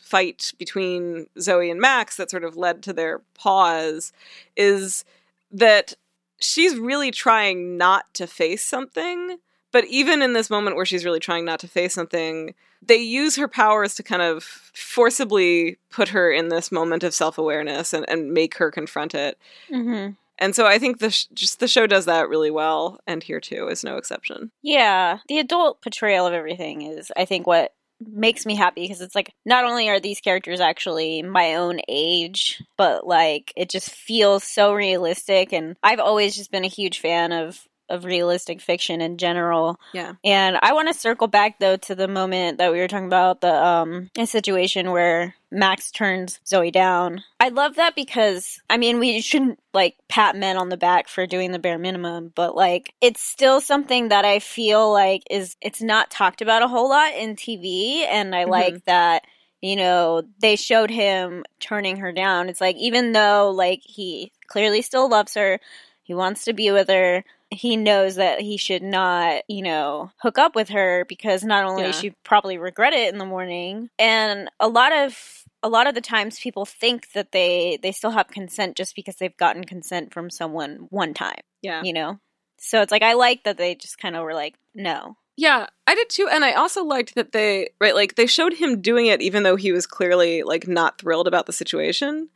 fight between Zoey and Max that sort of led to their pause is that she's really trying not to face something but even in this moment where she's really trying not to face something they use her powers to kind of forcibly put her in this moment of self-awareness and, and make her confront it hmm and so i think the sh- just the show does that really well and here too is no exception Yeah, the adult portrayal of everything is, I think, what makes me happy because it's like not only are these characters actually my own age, but like it just feels so realistic. And I've always just been a huge fan of of realistic fiction in general. Yeah. And I want to circle back though to the moment that we were talking about the um a situation where Max turns Zoey down. I love that because I mean we shouldn't like pat men on the back for doing the bare minimum, but like it's still something that I feel like is it's not talked about a whole lot in TV and I Mhm. like that you know they showed him turning her down. It's like even though like he clearly still loves her, he wants to be with her, he knows that he should not, you know, hook up with her because not only Yeah. she probably regret it in the morning, and a lot of a lot of the times people think that they they still have consent just because they've gotten consent from someone one time, yeah you know. So it's like I like that they just kind of were like, no, Yeah, I did too, and I also liked that they right like they showed him doing it even though he was clearly like not thrilled about the situation.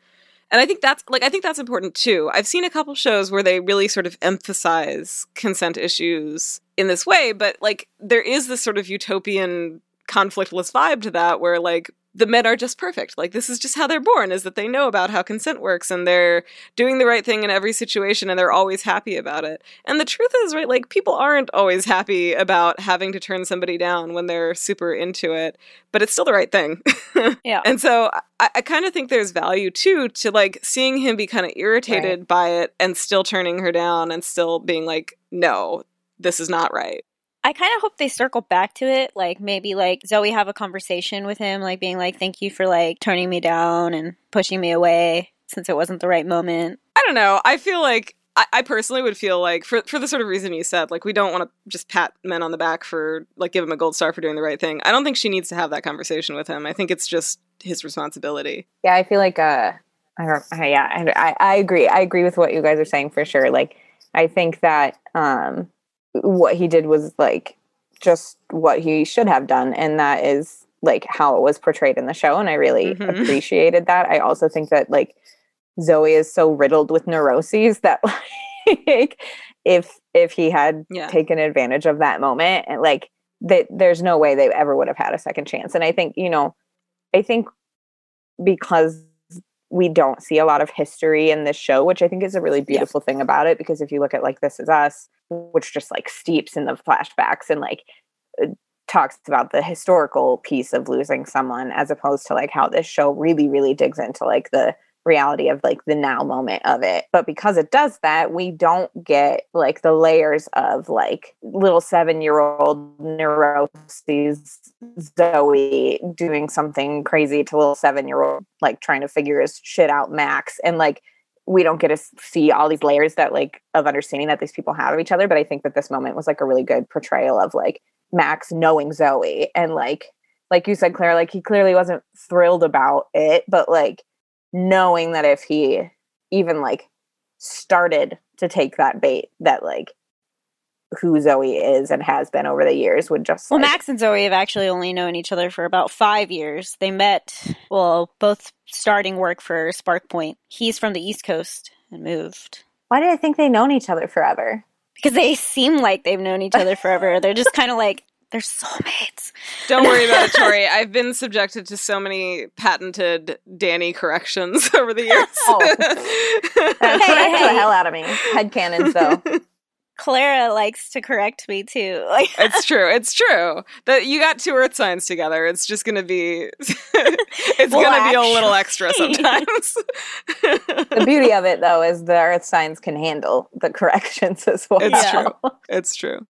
And I think that's like I think that's important too. I've seen a couple shows where they really sort of emphasize consent issues in this way, but like there is this sort of utopian conflictless vibe to that where like the men are just perfect. Like this is just how they're born is that they know about how consent works and they're doing the right thing in every situation and they're always happy about it. And the truth is, right, like people aren't always happy about having to turn somebody down when they're super into it, but it's still the right thing. Yeah. and so I, I kind of think there's value too to like seeing him be kind of irritated by it and still turning her down and still being like, no, this is not right. I kind of hope they circle back to it. Like maybe like Zoey have a conversation with him, like being like, "Thank you for like turning me down and pushing me away since it wasn't the right moment." I don't know. I feel like I, I personally would feel like for for the sort of reason you said, like we don't want to just pat men on the back for like give him a gold star for doing the right thing. I don't think she needs to have that conversation with him. I think it's just his responsibility. Yeah, I feel like uh, I don't. Yeah, I, I I agree. I agree with what you guys are saying for sure. Like, I think that um, what he did was like just what he should have done, and that is like how it was portrayed in the show, and I really Mhm. appreciated that. I also think that like Zoey is so riddled with neuroses that like if if he had Yeah. taken advantage of that moment and like that there's no way they ever would have had a second chance and i think you know i think because we don't see a lot of history in this show which i think is a really beautiful thing about it because if you look at like this is us which just like steeps in the flashbacks and like uh, talks about the historical piece of losing someone as opposed to like how this show really really digs into like the reality of like the now moment of it. But because it does that we don't get like the layers of like little seven year old neuroses zoey doing something crazy to little seven year old like trying to figure his shit out max. And like we don't get to see all these layers that like of understanding that these people have of each other. But i think that this moment was like a really good portrayal of like max knowing zoey. And like like you said claire like he clearly wasn't thrilled about it. But like knowing that if he even like started to take that bait that like who zoey is and has been over the years would just Well, like, Max and Zoey have actually only known each other for about five years. They met, well, both starting work for SPRQ Point. He's from the East Coast and moved. why did i think they known each other forever Because they seem like they've known each other forever. They're just kind of like, they're soulmates. Don't worry about it, Torie. I've been subjected to so many patented Danny corrections over the oh. years. Oh. that Hey, hey. the hell out of me head cannons though Clara likes to correct me too. Like, it's true. It's true. That you got two earth signs together. It's just gonna be it's Well, gonna be a little extra sometimes. the beauty of it though is the earth signs can handle the corrections as well It's Yeah. true. it's true.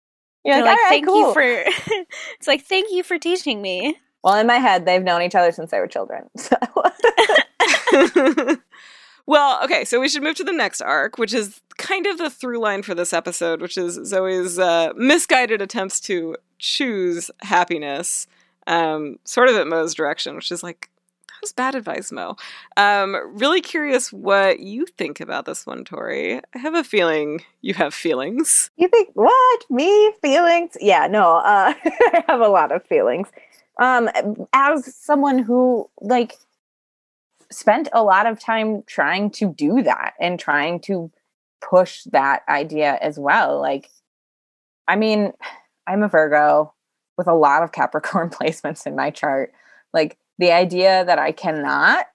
You're like, like, "All right, thank cool." you for. it's like, thank you for teaching me. well in my head they've known each other since they were children so well, okay, so we should move to the next arc, which is kind of the through line for this episode, which is Zoey's uh, misguided attempts to choose happiness, um, sort of at Mo's direction, which is like, that was bad advice, Mo. Um, really curious what you think about this one, Torie. I have a feeling you have feelings. You think what? Me feelings? Yeah, no. Uh, I have a lot of feelings. Um, as someone who like spent a lot of time trying to do that and trying to push that idea as well. Like, I mean, I'm a Virgo with a lot of Capricorn placements in my chart. Like the idea that I cannot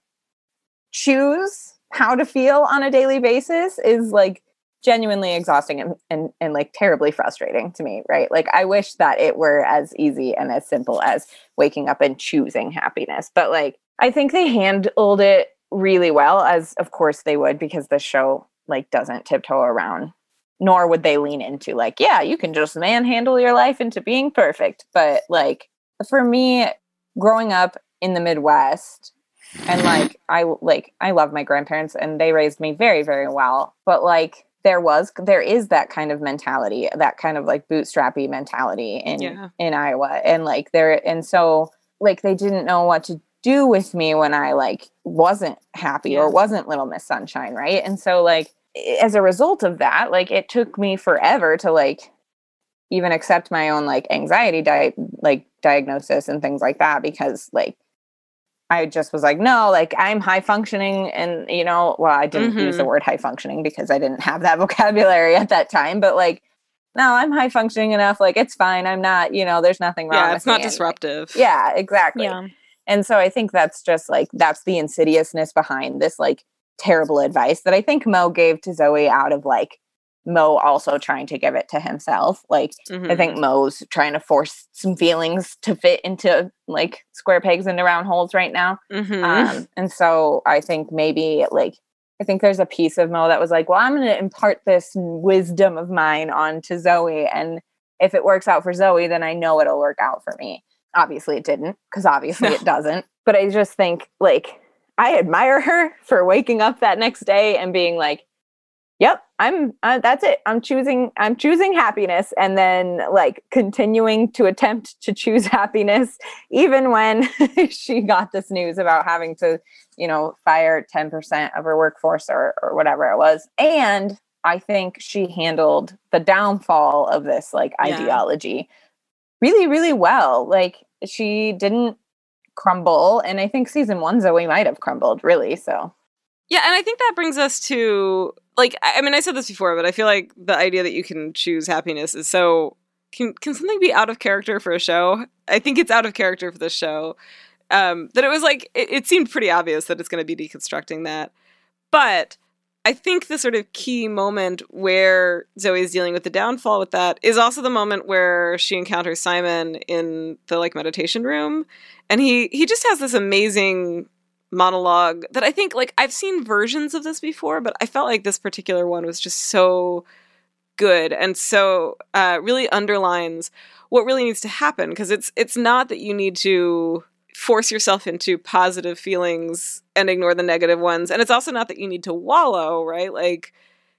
choose how to feel on a daily basis is like genuinely exhausting and, and and like terribly frustrating to me right? Like i wish that it were as easy and as simple as waking up and choosing happiness. But like i think they handled it really well as of course they would because the show like doesn't tiptoe around nor would they lean into like yeah you can just manhandle your life into being perfect. But like for me growing up in the midwest. And mm-hmm. like i like i love my grandparents and they raised me very very well. But like there was there is that kind of mentality that kind of like bootstrappy mentality in Yeah. in iowa. And like there and so like they didn't know what to do with me when i like wasn't happy Yeah. or wasn't little miss sunshine right? And so like as a result of that like it took me forever to like even accept my own like anxiety di- like diagnosis and things like that because like I just was like, no, like I'm high functioning, and you know, well, I didn't use the Mhm. word high functioning because I didn't have that vocabulary at that time, but like, no, I'm high functioning enough. Like, it's fine. I'm not, you know, there's nothing wrong. Yeah, it's not me," and, like, disruptive. yeah, exactly. Yeah. And so I think that's just like that's the insidiousness behind this like terrible advice that I think Mo gave to Zoey out of like Mo also trying to give it to himself. Like Mm-hmm. I think Mo's trying to force some feelings to fit into like square pegs into round holes right now. Mhm. Um, and so I think maybe like I think there's a piece of Mo that was like, well, I'm going to impart this wisdom of mine onto Zoey, and if it works out for Zoey, then I know it'll work out for me. Obviously, it didn't, because obviously No. it doesn't. But I just think like I admire her for waking up that next day and being like, "Yep, I'm. Uh, that's it. I'm choosing. I'm choosing happiness," and then like continuing to attempt to choose happiness, even when she got this news about having to you know, fire 10% of her workforce or, or whatever it was. And I think she handled the downfall of this like Yeah. ideology really, really well. Like she didn't crumble. And I think season one Zoey might have crumbled, really. So Yeah, and I think that brings us to like I mean I said this before, but I feel like the idea that you can choose happiness is so can can something be out of character for a show? I think it's out of character for this show. Um, that it was like it, it seemed pretty obvious that it's going to be deconstructing that, but I think the sort of key moment where Zoey is dealing with the downfall with that is also the moment where she encounters Simon in the like meditation room, and he he just has this amazing monologue that I think like I've seen versions of this before, but I felt like this particular one was just so good and so uh, really underlines what really needs to happen because it's it's not that you need to force yourself into positive feelings and ignore the negative ones and it's also not that you need to wallow right? Like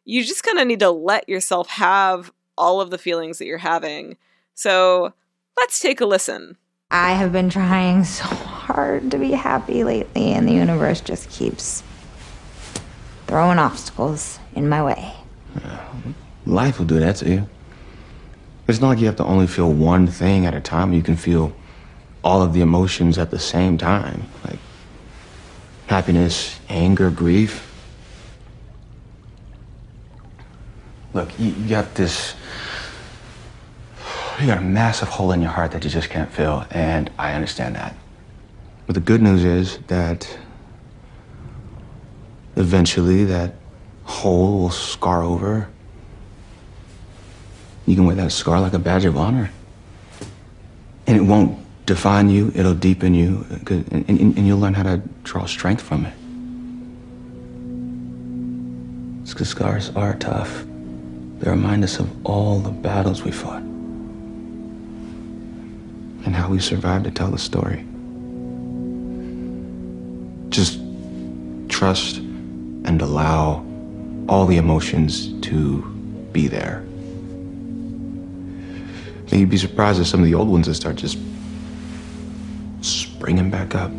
you just kind of need to let yourself have all of the feelings that you're having. So let's take a listen. I have been trying so hard to be happy lately, and the universe just keeps throwing obstacles in my way. Life will do that to you. It's not like you have to only feel one thing at a time. You can feel all of the emotions at the same time. Like happiness, anger, grief. Look, you, you got this. You got a massive hole in your heart that you just can't fill, and I understand that. But the good news is that eventually that hole will scar over. You can wear that scar like a badge of honor. And it won't define you, it'll deepen you, and, and, and you'll learn how to draw strength from it. Because scars are tough. They remind us of all the battles we fought and how we survived to tell the story. Just trust and allow all the emotions to be there. And you'd be surprised at some of the old ones that start just springing back up.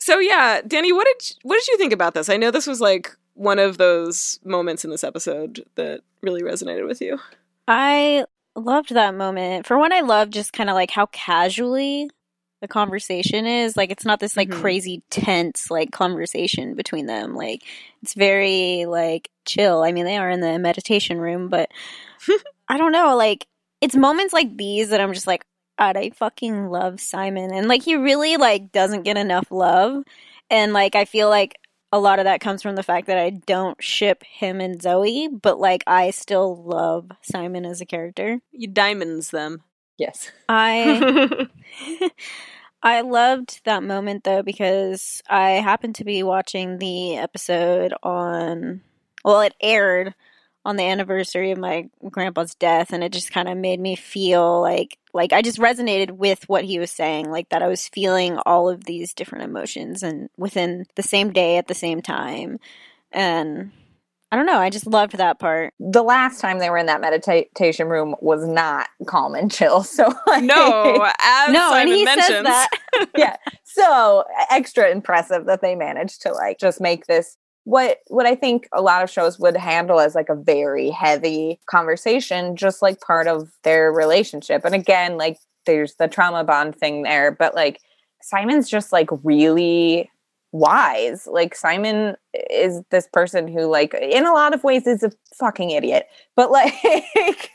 So yeah, Danny, what did what did you think about this? I know this was like one of those moments in this episode that really resonated with you. I loved that moment. For one, I love just kind of like how casually the conversation is. Like, it's not this like Mhm. crazy tense like conversation between them. Like, it's very like chill. I mean, they are in the meditation room, but I don't know. Like, it's moments like these that I'm just like, God, I fucking love Simon, and like he really like doesn't get enough love, and like I feel like a lot of that comes from the fact that I don't ship him and Zoey, but like I still love Simon as a character. You diamonds them. Yes. I I loved that moment though because I happened to be watching the episode on well it aired on the anniversary of my grandpa's death and it just kind of made me feel like like I just resonated with what he was saying like that I was feeling all of these different emotions and within the same day at the same time and I don't know I just loved that part The last time they were in that meditation room was not calm and chill. So like, no, as no Simon and he mentions, says that yeah. So extra impressive that they managed to like just make this what what I think a lot of shows would handle as like a very heavy conversation, just like part of their relationship. And again, like there's the trauma bond thing there, but like Simon's just like really wise. Like Simon is this person who like in a lot of ways is a fucking idiot. But like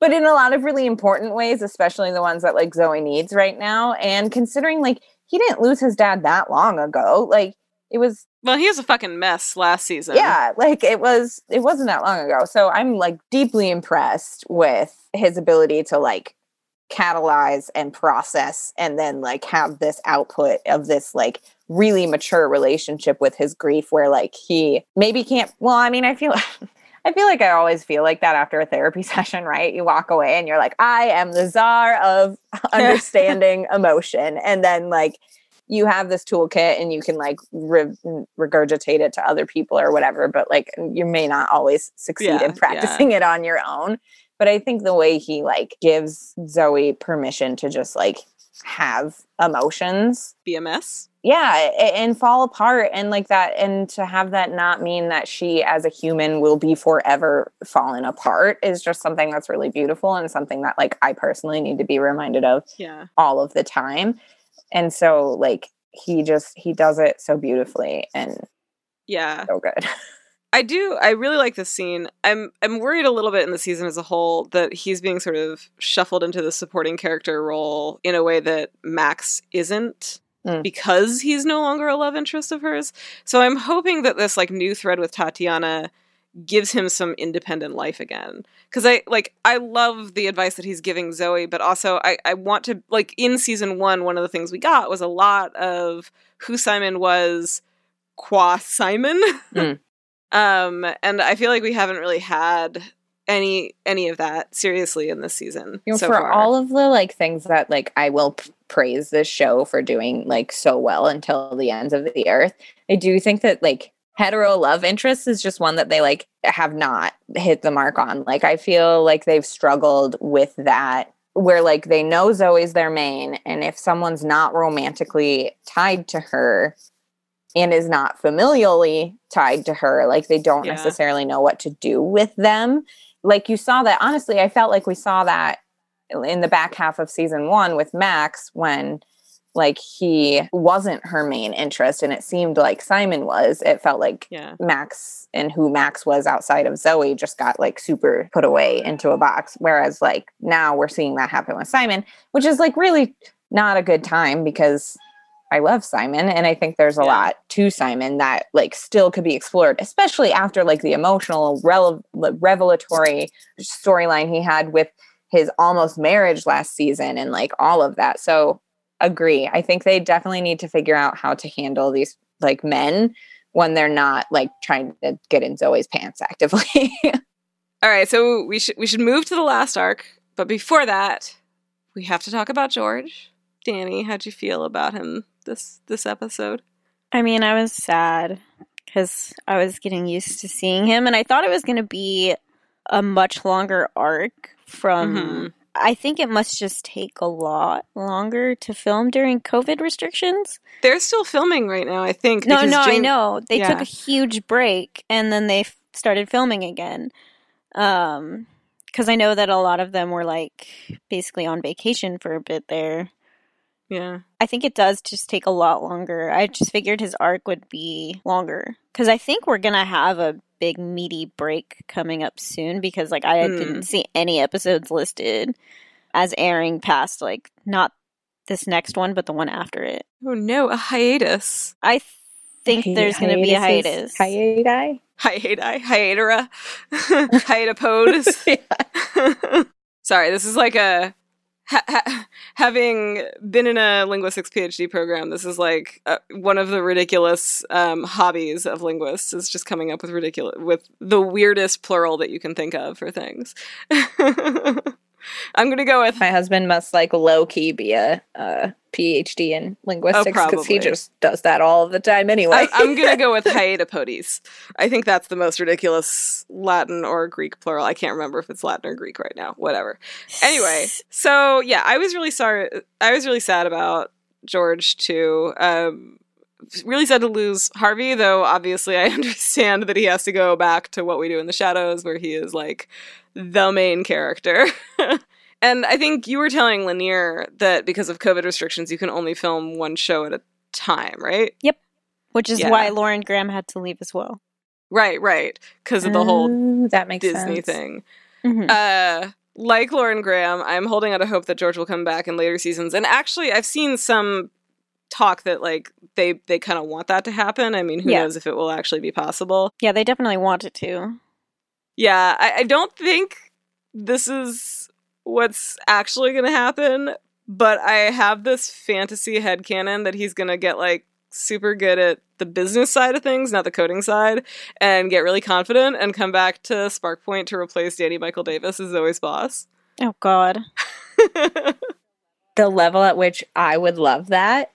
but in a lot of really important ways, especially the ones that like Zoey needs right now and considering like he didn't lose his dad that long ago. Like it was Well, he was a fucking mess last season. yeah, like it was it wasn't that long ago. So I'm like deeply impressed with his ability to like catalyze and process and then like have this output of this like really mature relationship with his grief where like he maybe can't well i mean i feel i feel like i always feel like that after a therapy session right? You walk away and you're like i am the czar of understanding emotion. And then like you have this toolkit and you can like re- regurgitate it to other people or whatever but like you may not always succeed Yeah, in yeah. practicing it on your own but i think the way he like gives zoey permission to just like have emotions BMS. yeah and fall apart and like that and to have that not mean that she as a human will be forever fallen apart is just something that's really beautiful and something that like i personally need to be reminded of Yeah. all of the time and so like he just he does it so beautifully and Yeah. so good I do. I really like this scene. I'm I'm worried a little bit in the season as a whole that he's being sort of shuffled into the supporting character role in a way that Max isn't Mm. because he's no longer a love interest of hers. So I'm hoping that this like new thread with Tatiana gives him some independent life again. Cuz I like I love the advice that he's giving Zoey, but also I I want to like in season 1 one of the things we got was a lot of who Simon was qua Simon. Mm. Um, and I feel like we haven't really had any any of that seriously in this season you know, so for far. all of the like things that like i will p- praise this show for doing like so well until the ends of the earth i do think that like hetero love interest is just one that they like have not hit the mark on like i feel like they've struggled with that where like they know zoey's their main and if someone's not romantically tied to her and is not familially tied to her like they don't Yeah. necessarily know what to do with them like you saw that honestly i felt like we saw that in the back half of season one with max when like he wasn't her main interest and it seemed like simon was it felt like yeah. max and who max was outside of zoey just got like super put away into a box whereas like now we're seeing that happen with simon which is like really not a good time because I love Simon and I think there's a Yeah. lot to Simon that like still could be explored, especially after like the emotional rele- revelatory storyline he had with his almost marriage last season and like all of that. So agree. I think they definitely need to figure out how to handle these like men when they're not like trying to get in Zoey's pants actively. All right, so we should we should move to the last arc, but before that, we have to talk about George. Danny, how'd you feel about him this this episode? I mean, I was sad because I was getting used to seeing him, and I thought it was going to be a much longer arc from. Mhm. I think it must just take a lot longer to film during COVID restrictions. They're still filming right now, I think. No, no, I know. They took a huge break and then they f- started filming again. Um, because I know that a lot of them were like basically on vacation for a bit there. Yeah. I think it does just take a lot longer. I just figured his arc would be longer because I think we're gonna have a big meaty break coming up soon because like I Hmm. didn't see any episodes listed as airing past like not this next one but the one after it. Oh no, a hiatus. I th- think Hi- there's gonna be a hiatuses- hiatus. Hiati? Hiati, hiatera, hiatopodes. Sorry, this is like a ha- ha- having been in a linguistics PhD program. This is like uh, one of the ridiculous um, hobbies of linguists is just coming up with ridiculous with the weirdest plural that you can think of for things. I'm gonna go with My husband must like low key be a uh, PhD in linguistics because he just does that all the time anyway. I, I'm gonna go with hiatopodes. I think that's the most ridiculous Latin or Greek plural. I can't remember if it's Latin or Greek right now. Whatever. Anyway, so yeah, I was really sorry. I was really sad about George too. Um, really sad to lose Harvey, though. Obviously, I understand that he has to go back to what we do in the shadows, where he is like the main character. and I think you were telling Lanier that because of COVID restrictions, you can only film one show at a time, right? Yep. Which is Yeah. why Lauren Graham had to leave as well. Right, right. Because of the whole Ooh, that makes Disney sense. thing. Mhm. Uh, like Lauren Graham, I'm holding out a hope that George will come back in later seasons. And actually, I've seen some talk that like they they kind of want that to happen. I mean, who Yeah. knows if it will actually be possible? yeah, they definitely want it to. Yeah, I, I don't think this is what's actually going to happen, but I have this fantasy head headcanon that he's going to get like super good at the business side of things, not the coding side, and get really confident and come back to SPRQ Point to replace Danny Michael Davis as Zoey's boss. Oh God. The level at which I would love that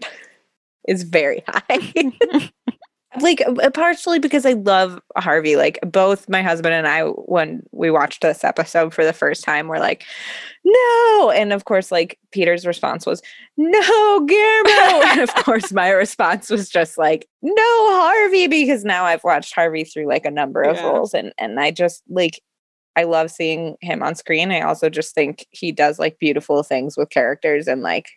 is very high. like uh, partially because I love Harvey. Like both my husband and I, when we watched this episode for the first time, were like, "No!" And of course, like Peter's response was, "No, Guillermo!" and of course, my response was just like, "No, Harvey!" Because now I've watched Harvey through like a number of Yeah. roles, and and I just like. I love seeing him on screen. I also just think he does like beautiful things with characters and like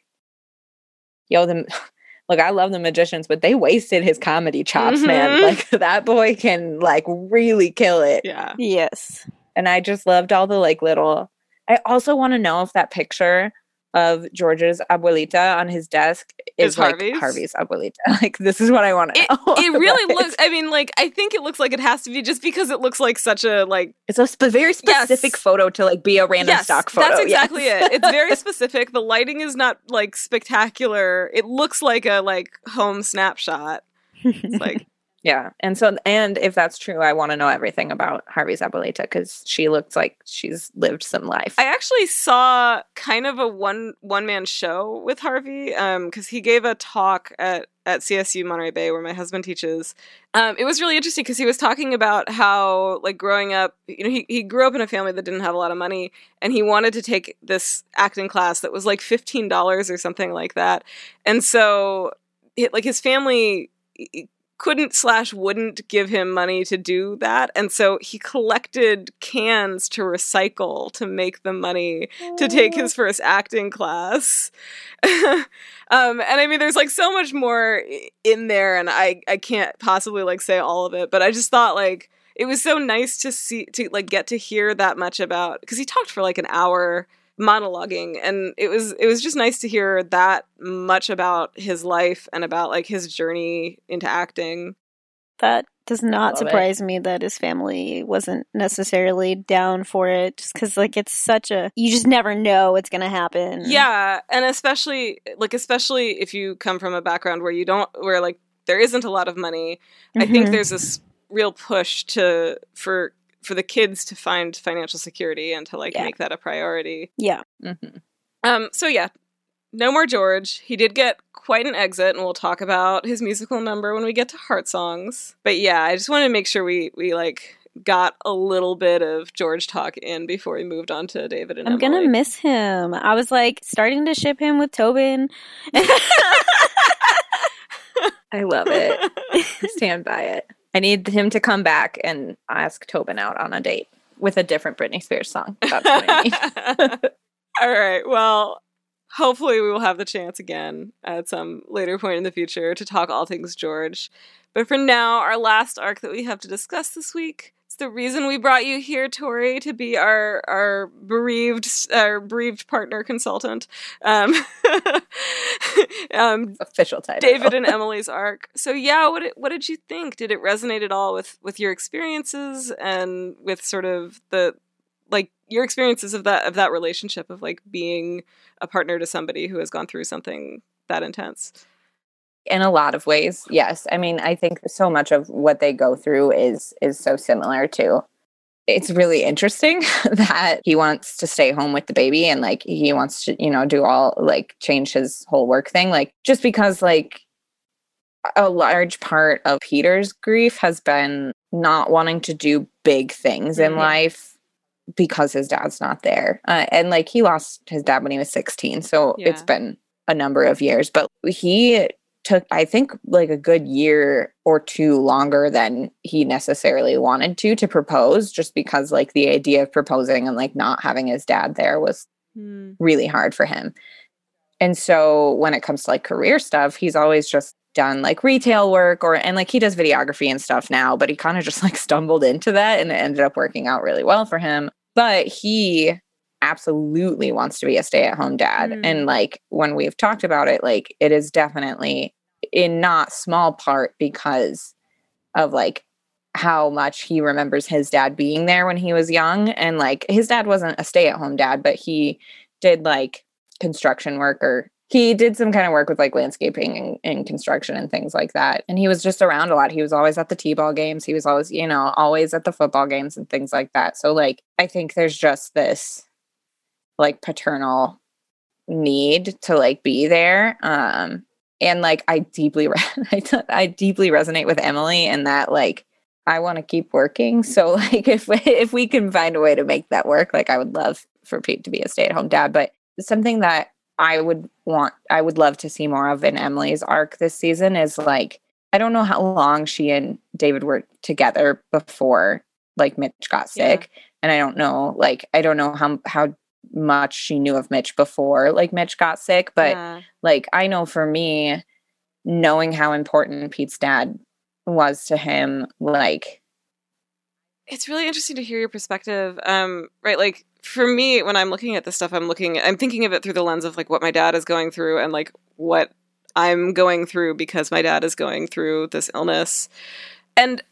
yo them look i love the magicians but they wasted his comedy chops man Mhm. like that boy can like really kill it yeah. Yes. and i just loved all the like little i also want to know if that picture of george's abuelita on his desk is, Is like Harvey's? harvey's abuelita like this is what i want to It, know it really looks I mean like I think it looks like it has to be just because it looks like such a like it's a sp- very specific Yes. photo to like be a random yes, stock photo That's exactly yes. it. It's very specific. The lighting is not like spectacular. It looks like a like home snapshot. It's like Yeah. And so, and if that's true, I want to know everything about Harvey's Abuelita because she looks like she's lived some life. I actually saw kind of a one one man show with Harvey because he gave a talk at at CSU Monterey Bay where my husband teaches. Um, it was really interesting because he was talking about how like growing up, you know, he he grew up in a family that didn't have a lot of money, and he wanted to take this acting class that was like fifteen dollars or something like that, and so it, like his family. Couldn't slash wouldn't give him money to do that. And so he collected cans to recycle to make the money to take his first acting class. Um and i mean there's like so much more in there and i i can't possibly like say all of it but i just thought like it was so nice to see to like get to hear that much about because he talked for like an hour monologuing and it was it was just nice to hear that much about his life and about like his journey into acting That does not Love it. surprise me that his family wasn't necessarily down for it just because like it's such a you just never know what's gonna happen yeah and especially like especially if you come from a background where you don't where like there isn't a lot of money i think Mhm. there's this real push to for for the kids to find financial security and to like Yeah. make that a priority yeah Mhm. Um, so yeah, no more George. He did get quite an exit, and we'll talk about his musical number when we get to Heart Songs. But yeah, I just wanted to make sure we we like got a little bit of George talk in before we moved on to David and I'm gonna miss him. I was like starting to ship him with Tobin. I love it. Stand by it. I need him to come back and ask Tobin out on a date with a different Britney Spears song. That's what I need. All right. Well, hopefully we will have the chance again at some later point in the future to talk all things George. But for now, our last arc that we have to discuss this week. The reason we brought you here, Torie, to be our our bereaved our bereaved partner consultant. Um, um, Official title. David and Emily's arc. So yeah, what what did you think? Did it resonate at all with with your experiences and with sort of the like your experiences of that of that relationship of like being a partner to somebody who has gone through something that intense? In a lot of ways yes. I mean i think so much of what they go through is is so similar to it's really interesting that he wants to stay home with the baby and like he wants to you know do all like change his whole work thing like just because like a large part of peter's grief has been not wanting to do big things in Mhm. life because his dad's not there. Uh, and like he lost his dad when he was 16 so it's been a number of years but he took i think like a good year or two longer than he necessarily wanted to to propose just because like the idea of proposing and like not having his dad there was hmm. really hard for him and so when it comes to like career stuff he's always just done like retail work or and like he does videography and stuff now, but he kind of just like stumbled into that and it ended up working out really well for him. But he absolutely wants to be a stay-at-home dad. Mm. And like when we've talked about it, like it is definitely in not small part because of like how much he remembers his dad being there when he was young. And like his dad wasn't a stay-at-home dad but he did like construction work or he did some kind of work with like landscaping and, and construction and things like that. And he was just around a lot. He was always at the t-ball games. He was always you know always at the football games and things like that. So like i think there's just this like paternal need to like be there um and like i deeply re- I, t- I deeply resonate with emily and that like i want to keep working so like if if we can find a way to make that work like i would love for pete to be a stay-at-home dad but something that i would want i would love to see more of in emily's arc this season is like i don't know how long she and david were together before like mitch got Yeah. sick and i don't know like i don't know how how much she knew of mitch before like mitch got sick but Yeah. like I know for me, knowing how important Pete's dad was to him, like it's really interesting to hear your perspective um right like for me when i'm looking at this stuff i'm looking i'm thinking of it through the lens of like what my dad is going through and like what i'm going through because my dad is going through this illness and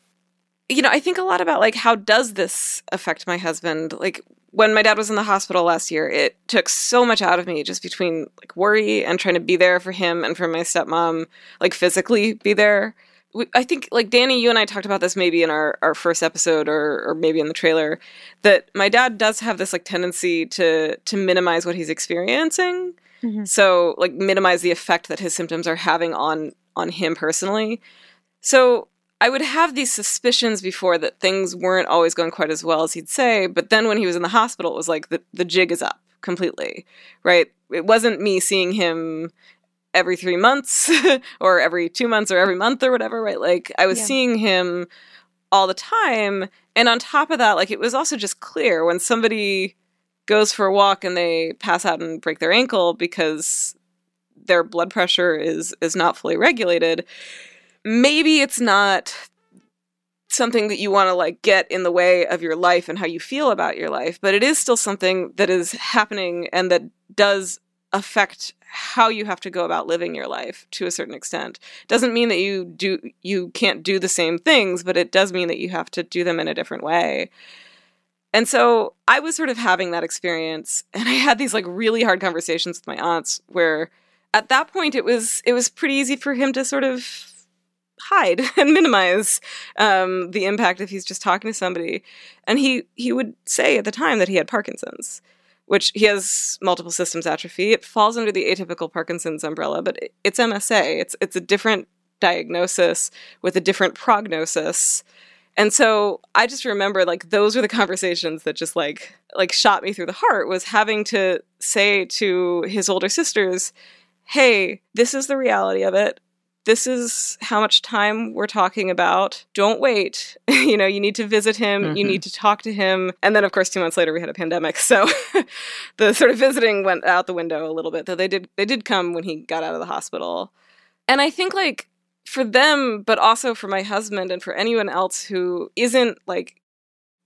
you know i think a lot about like how does this affect my husband like when my dad was in the hospital last year it took so much out of me just between like worry and trying to be there for him and for my stepmom like physically be there we, I think like Danny, you and I talked about this maybe in our, our first episode or or maybe in the trailer that my dad does have this like tendency to to minimize what he's experiencing. Mhm. So like minimize the effect that his symptoms are having on on him personally. So I would have these suspicions before that things weren't always going quite as well as he'd say, but then when he was in the hospital it was like the the jig is up completely. Right? It wasn't me seeing him every three months or every two months or every month or whatever, right? Like I was Yeah. seeing him all the time. And on top of that, like it was also just clear when somebody goes for a walk and they pass out and break their ankle because their blood pressure is is not fully regulated, maybe it's not something that you want to like get in the way of your life and how you feel about your life, but it is still something that is happening and that does affect how you have to go about living your life to a certain extent. Doesn't mean that you do you can't do the same things, but it does mean that you have to do them in a different way. And so I was sort of having that experience and I had these like really hard conversations with my aunts where at that point it was it was pretty easy for him to sort of hide and minimize um, the impact if he's just talking to somebody. And he he would say at the time that he had Parkinson's, which he has multiple systems atrophy. It falls under the atypical Parkinson's umbrella, but it- it's MSA. It's it's a different diagnosis with a different prognosis. And so I just remember like those were the conversations that just like like shot me through the heart was having to say to his older sisters, "Hey, this is the reality of it. This is how much time we're talking about. Don't wait. you know, you need to visit him, you Mhm. need to talk to him." And then of course 2 months later we had a pandemic. So the sort of visiting went out the window a little bit. Though they did they did come when he got out of the hospital. And I think like for them, but also for my husband and for anyone else who isn't like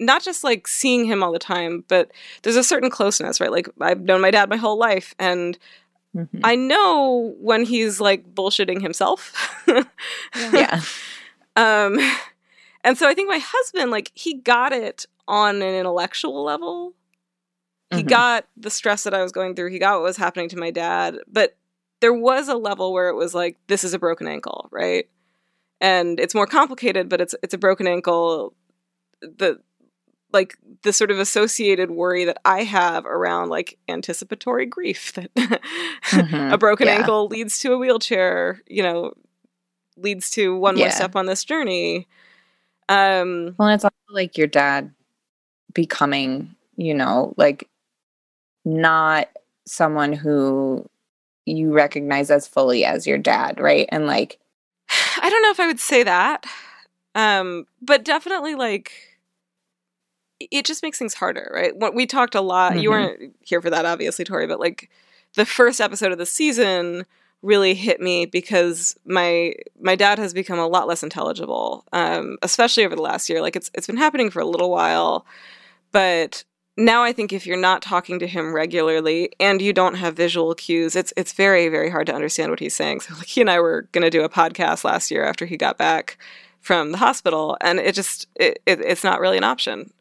not just like seeing him all the time, but there's a certain closeness, right? Like I've known my dad my whole life and mhm. I know when he's like bullshitting himself. yeah. Um and so I think my husband like he got it on an intellectual level. He Mhm. got the stress that I was going through. He got what was happening to my dad, but there was a level where it was like this is a broken ankle, right? And it's more complicated, but it's it's a broken ankle the like the sort of associated worry that I have around like anticipatory grief that Mhm. a broken Yeah. ankle leads to a wheelchair, you know, leads to one more step on this journey. Um Well, and it's also like your dad becoming, you know, like not someone who you recognize as fully as your dad, right? And like, I don't know if I would say that. Um, but definitely like it just makes things harder, right? What we talked a lot, you Mhm. weren't here for that obviously, Torie, but like the first episode of the season really hit me because my my dad has become a lot less intelligible, um, especially over the last year. Like it's it's been happening for a little while, but now I think if you're not talking to him regularly and you don't have visual cues, it's it's very very hard to understand what he's saying. So like he and I were going to do a podcast last year after he got back from the hospital, and it just it, it it's not really an option.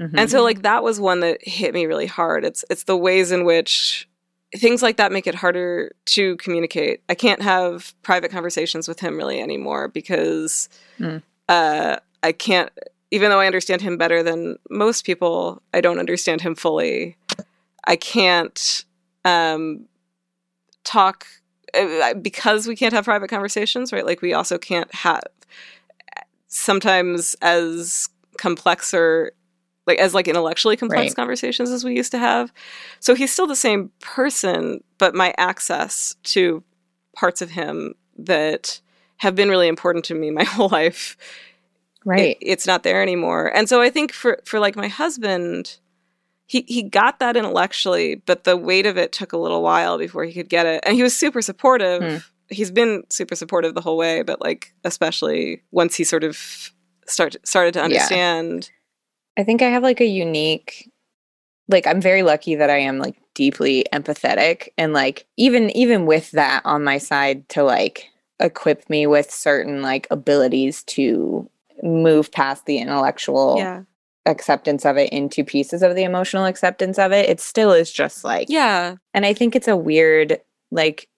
Mhm. And so like that was one that hit me really hard. It's it's the ways in which things like that make it harder to communicate. I can't have private conversations with him really anymore because Mm. uh, I can't. Even though I understand him better than most people, I don't understand him fully. I can't um, talk uh, because we can't have private conversations, right? Like we also can't have sometimes as complex or like as like intellectually complex Right. conversations as we used to have. So he's still the same person, but my access to parts of him that have been really important to me my whole life right. it- it's not there anymore. And so I think for for like my husband, he he got that intellectually, but the weight of it took a little while before he could get it. And he was super supportive. Hmm. He's been super supportive the whole way, but like especially once he sort of start started to understand. I think I have like a unique like I'm very lucky that I am like deeply empathetic and like even even with that on my side to like equip me with certain like abilities to move past the intellectual Yeah. acceptance of it into pieces of the emotional acceptance of it it still is just like Yeah. and i think it's a weird like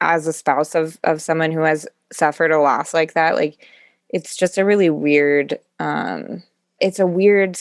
as a spouse of of someone who has suffered a loss like that like it's just a really weird um it's a weird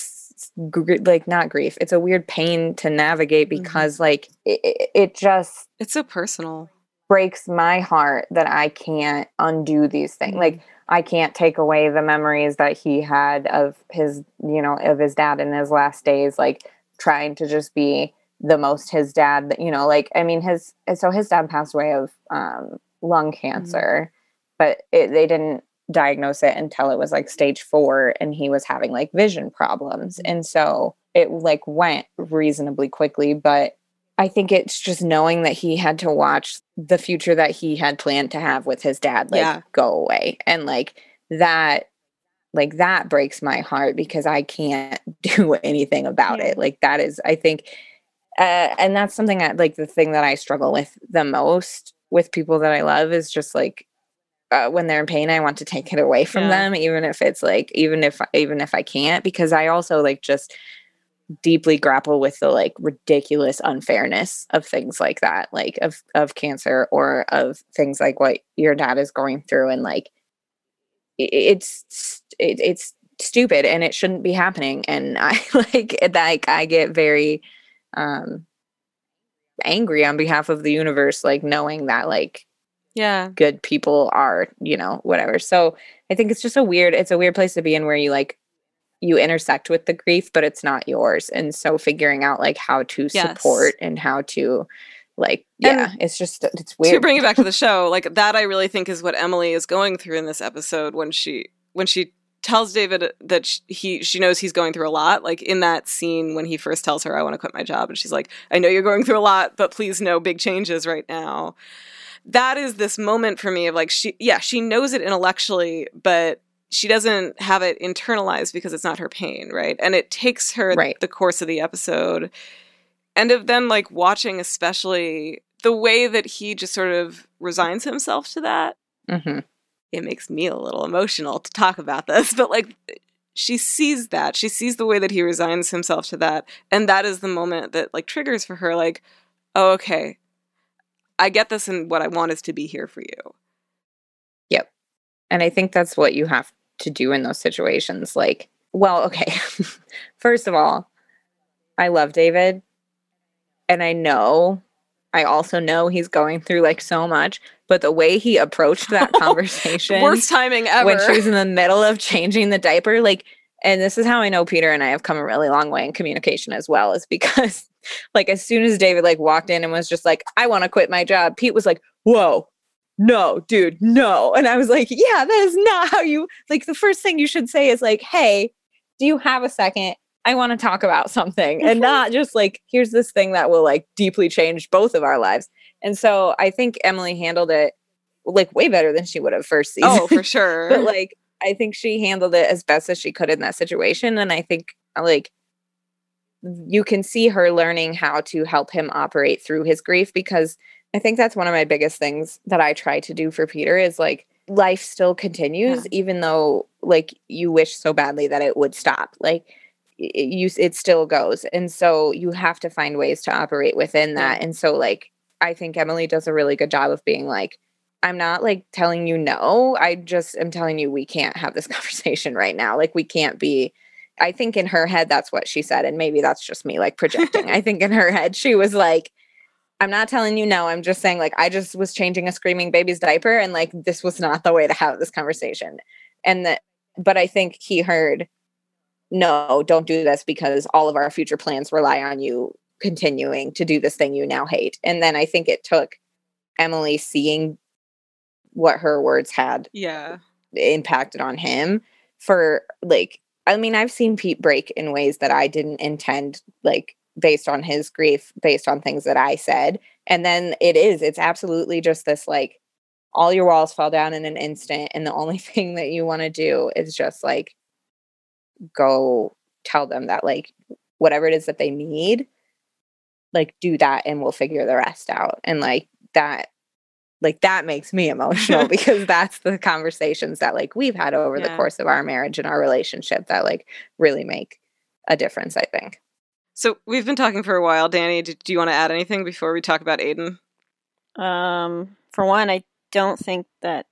gr- like not grief it's a weird pain to navigate Mhm. because like it, it, just It's so personal. breaks my heart that i can't undo these things like i can't take away the memories that he had of his you know of his dad in his last days like trying to just be the most his dad that you know like i mean his so his dad passed away of um lung cancer but it, they didn't diagnose it until it was like stage four and he was having like vision problems and so it like went reasonably quickly but i think it's just knowing that he had to watch the future that he had planned to have with his dad like Yeah. go away and like that like that breaks my heart because i can't do anything about Yeah. it like that is i think uh, and that's something that like the thing that i struggle with the most with people that i love is just like uh, when they're in pain i want to take it away from Yeah. them even if it's like even if even if i can't because i also like just deeply grapple with the like ridiculous unfairness of things like that like of of cancer or of things like what your dad is going through and like it's it, it's stupid and it shouldn't be happening and i like like i get very um angry on behalf of the universe like knowing that like Yeah. good people are you know whatever so i think it's just a weird it's a weird place to be in where you like you intersect with the grief but it's not yours and so figuring out like how to Yes. support and how to like And yeah it's just it's weird. to bring it back to the show like that i really think is what emily is going through in this episode when she when she tells david that sh- he she knows he's going through a lot like in that scene when he first tells her i want to quit my job and she's like i know you're going through a lot but please no big changes right now that is this moment for me of like she yeah she knows it intellectually but she doesn't have it internalized because it's not her pain right? And it takes her Right. the course of the episode. And of then like watching especially the way that he just sort of resigns himself to that hmm it makes me a little emotional to talk about this but like she sees that. She sees the way that he resigns himself to that and that is the moment that like triggers for her like oh okay i get this and what i want is to be here for you Yep. And I think that's what you have to do in those situations. Like, well, okay. First of all, I love David. And I know, I also know he's going through like so much, but the way he approached that conversation worst timing ever when she was in the middle of changing the diaper, like, and this is how I know Peter and I have come a really long way in communication as well, is because like as soon as David like walked in and was just like, I want to quit my job, Pete was like, Whoa, no, dude, no. And I was like, Yeah, that is not how you like the first thing you should say is like, Hey, do you have a second? I want to talk about something and not just like, here's this thing that will like deeply change both of our lives. And so I think Emily handled it like way better than she would have first season. Oh, for sure. but like I think she handled it as best as she could in that situation. And I think like you can see her learning how to help him operate through his grief because I think that's one of my biggest things that I try to do for Peter is like life still continues Yeah. even though like you wish so badly that it would stop. Like it, you it still goes. And so you have to find ways to operate within that. And so like I think Emily does a really good job of being like I'm not like telling you no. I just am telling you we can't have this conversation right now. Like we can't be I think in her head that's what she said and maybe that's just me like projecting. I think in her head she was like I'm not telling you no. I'm just saying like I just was changing a screaming baby's diaper and like this was not the way to have this conversation. And that but I think he heard no, don't do this because all of our future plans rely on you continuing to do this thing you now hate. And then I think it took Emily seeing what her words had yeah. impacted on him for like I mean I've seen Pete break in ways that I didn't intend like based on his grief based on things that I said. And then it is it's absolutely just this like all your walls fall down in an instant and the only thing that you want to do is just like go tell them that like whatever it is that they need like do that and we'll figure the rest out. And like that like that makes me emotional because that's the conversations that like we've had over the course of our marriage and our relationship that like really make a difference i think So we've been talking for a while. Danny, do, do you want to add anything before we talk about Aiden? Um, for one, I don't think that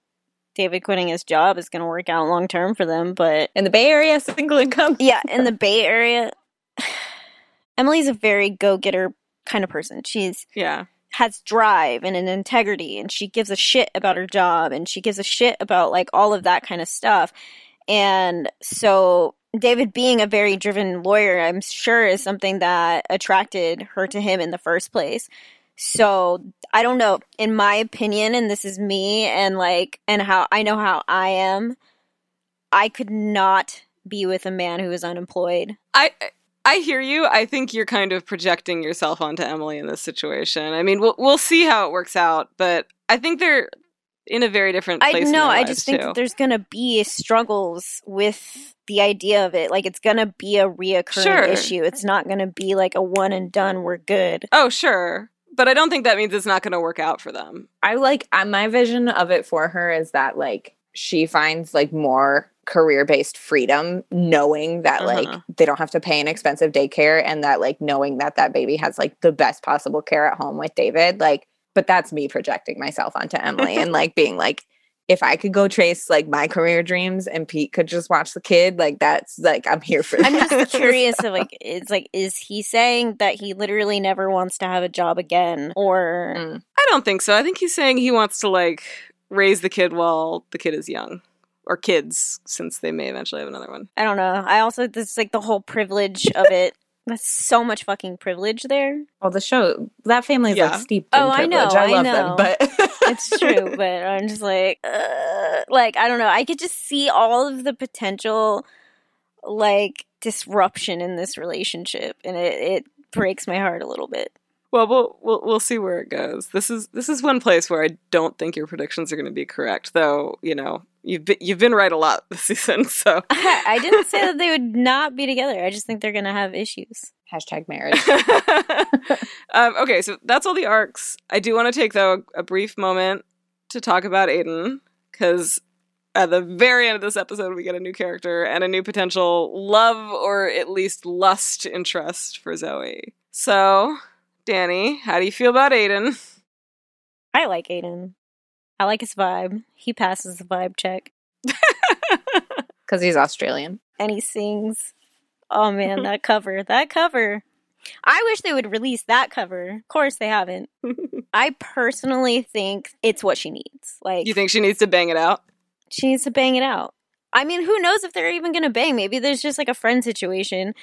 David quitting his job is going to work out long term for them, but in the bay area single income yeah, in the Bay Area, Emily's a very go getter kind of person. She's Yeah. Has drive and an integrity and she gives a shit about her job and she gives a shit about like all of that kind of stuff. And so David being a very driven lawyer, I'm sure is something that attracted her to him in the first place. So I don't know, in my opinion, and this is me and like and how I know how I am, I could not be with a man who is unemployed. I I hear you. I think you're kind of projecting yourself onto Emily in this situation. I mean, we'll we'll see how it works out, but I think they're in a very different I place. in know. I just think too. that there's gonna be struggles with the idea of it. Like it's gonna be a reoccurring Sure. issue. It's not gonna be like a one and done. We're good. Oh, sure. But I don't think that means it's not going to work out for them. I like my vision of it for her is that like she finds like more career based freedom knowing that like Uh-huh. they don't have to pay an expensive daycare and that like knowing that that baby has like the best possible care at home with David like but that's me projecting myself onto Emily and like being like if I could go trace like my career dreams and Pete could just watch the kid like that's like I'm here for I'm that. just curious of like it's like is he saying that he literally never wants to have a job again or Mm. I don't think so. I think he's saying he wants to like raise the kid while the kid is young, or kids, since they may eventually have another one. I don't know. I also this is like the whole privilege of it. That's so much fucking privilege there. well the show that family is Yeah. like steeped in Oh, I know. I I love know. them but It's true, but I'm just like, uh, like I don't know. I could just see all of the potential, like disruption in this relationship, and it, it breaks my heart a little bit. Well, we'll we'll we'll see where it goes. This is this is one place where I don't think your predictions are going to be correct, though. You know, you've been, you've been right a lot this season. So I didn't say that they would not be together. I just think they're gonna have issues. hashtag marriage um, okay, so that's all the arcs. I do want to take though a brief moment to talk about Aiden because at the very end of this episode we get a new character and a new potential love or at least lust interest for Zoey. So, Danny, how do you feel about Aiden? I like Aiden. I like his vibe. He passes the vibe check, because he's Australian. and he sings. Oh man, that cover! That cover! I wish they would release that cover. Of course, they haven't. I personally think it's what she needs. Like, you think she needs to bang it out? she needs to bang it out. I mean, who knows if they're even going to bang? Maybe there's just like a friend situation,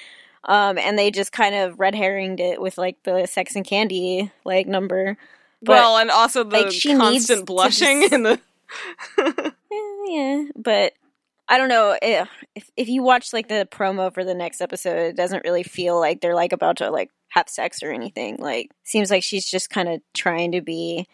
um, and they just kind of red herringed it with like the sex and candy like number. But, well, and also the like, she constant blushing just- in the. eh, yeah, but I don't know eh, if if you watch like the promo for the next episode, it doesn't really feel like they're like about to like have sex or anything. Like, seems like she's just kind of trying to be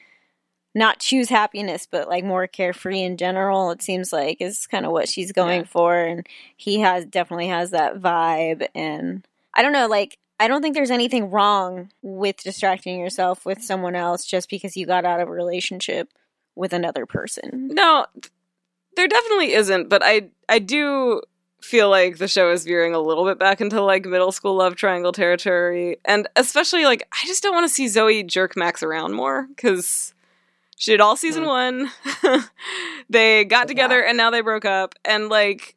not choose happiness, but like more carefree in general. It seems like is kind of what she's going Yeah. for, and he has definitely has that vibe. And I don't know, like I don't think there's anything wrong with distracting yourself with someone else just because you got out of a relationship with another person. No, there definitely isn't, but I I do feel like the show is veering a little bit back into like middle school love triangle territory. And especially like I just don't want to see Zoey jerk Max around more cuz she did all season mm. 1. they got together and now they broke up and like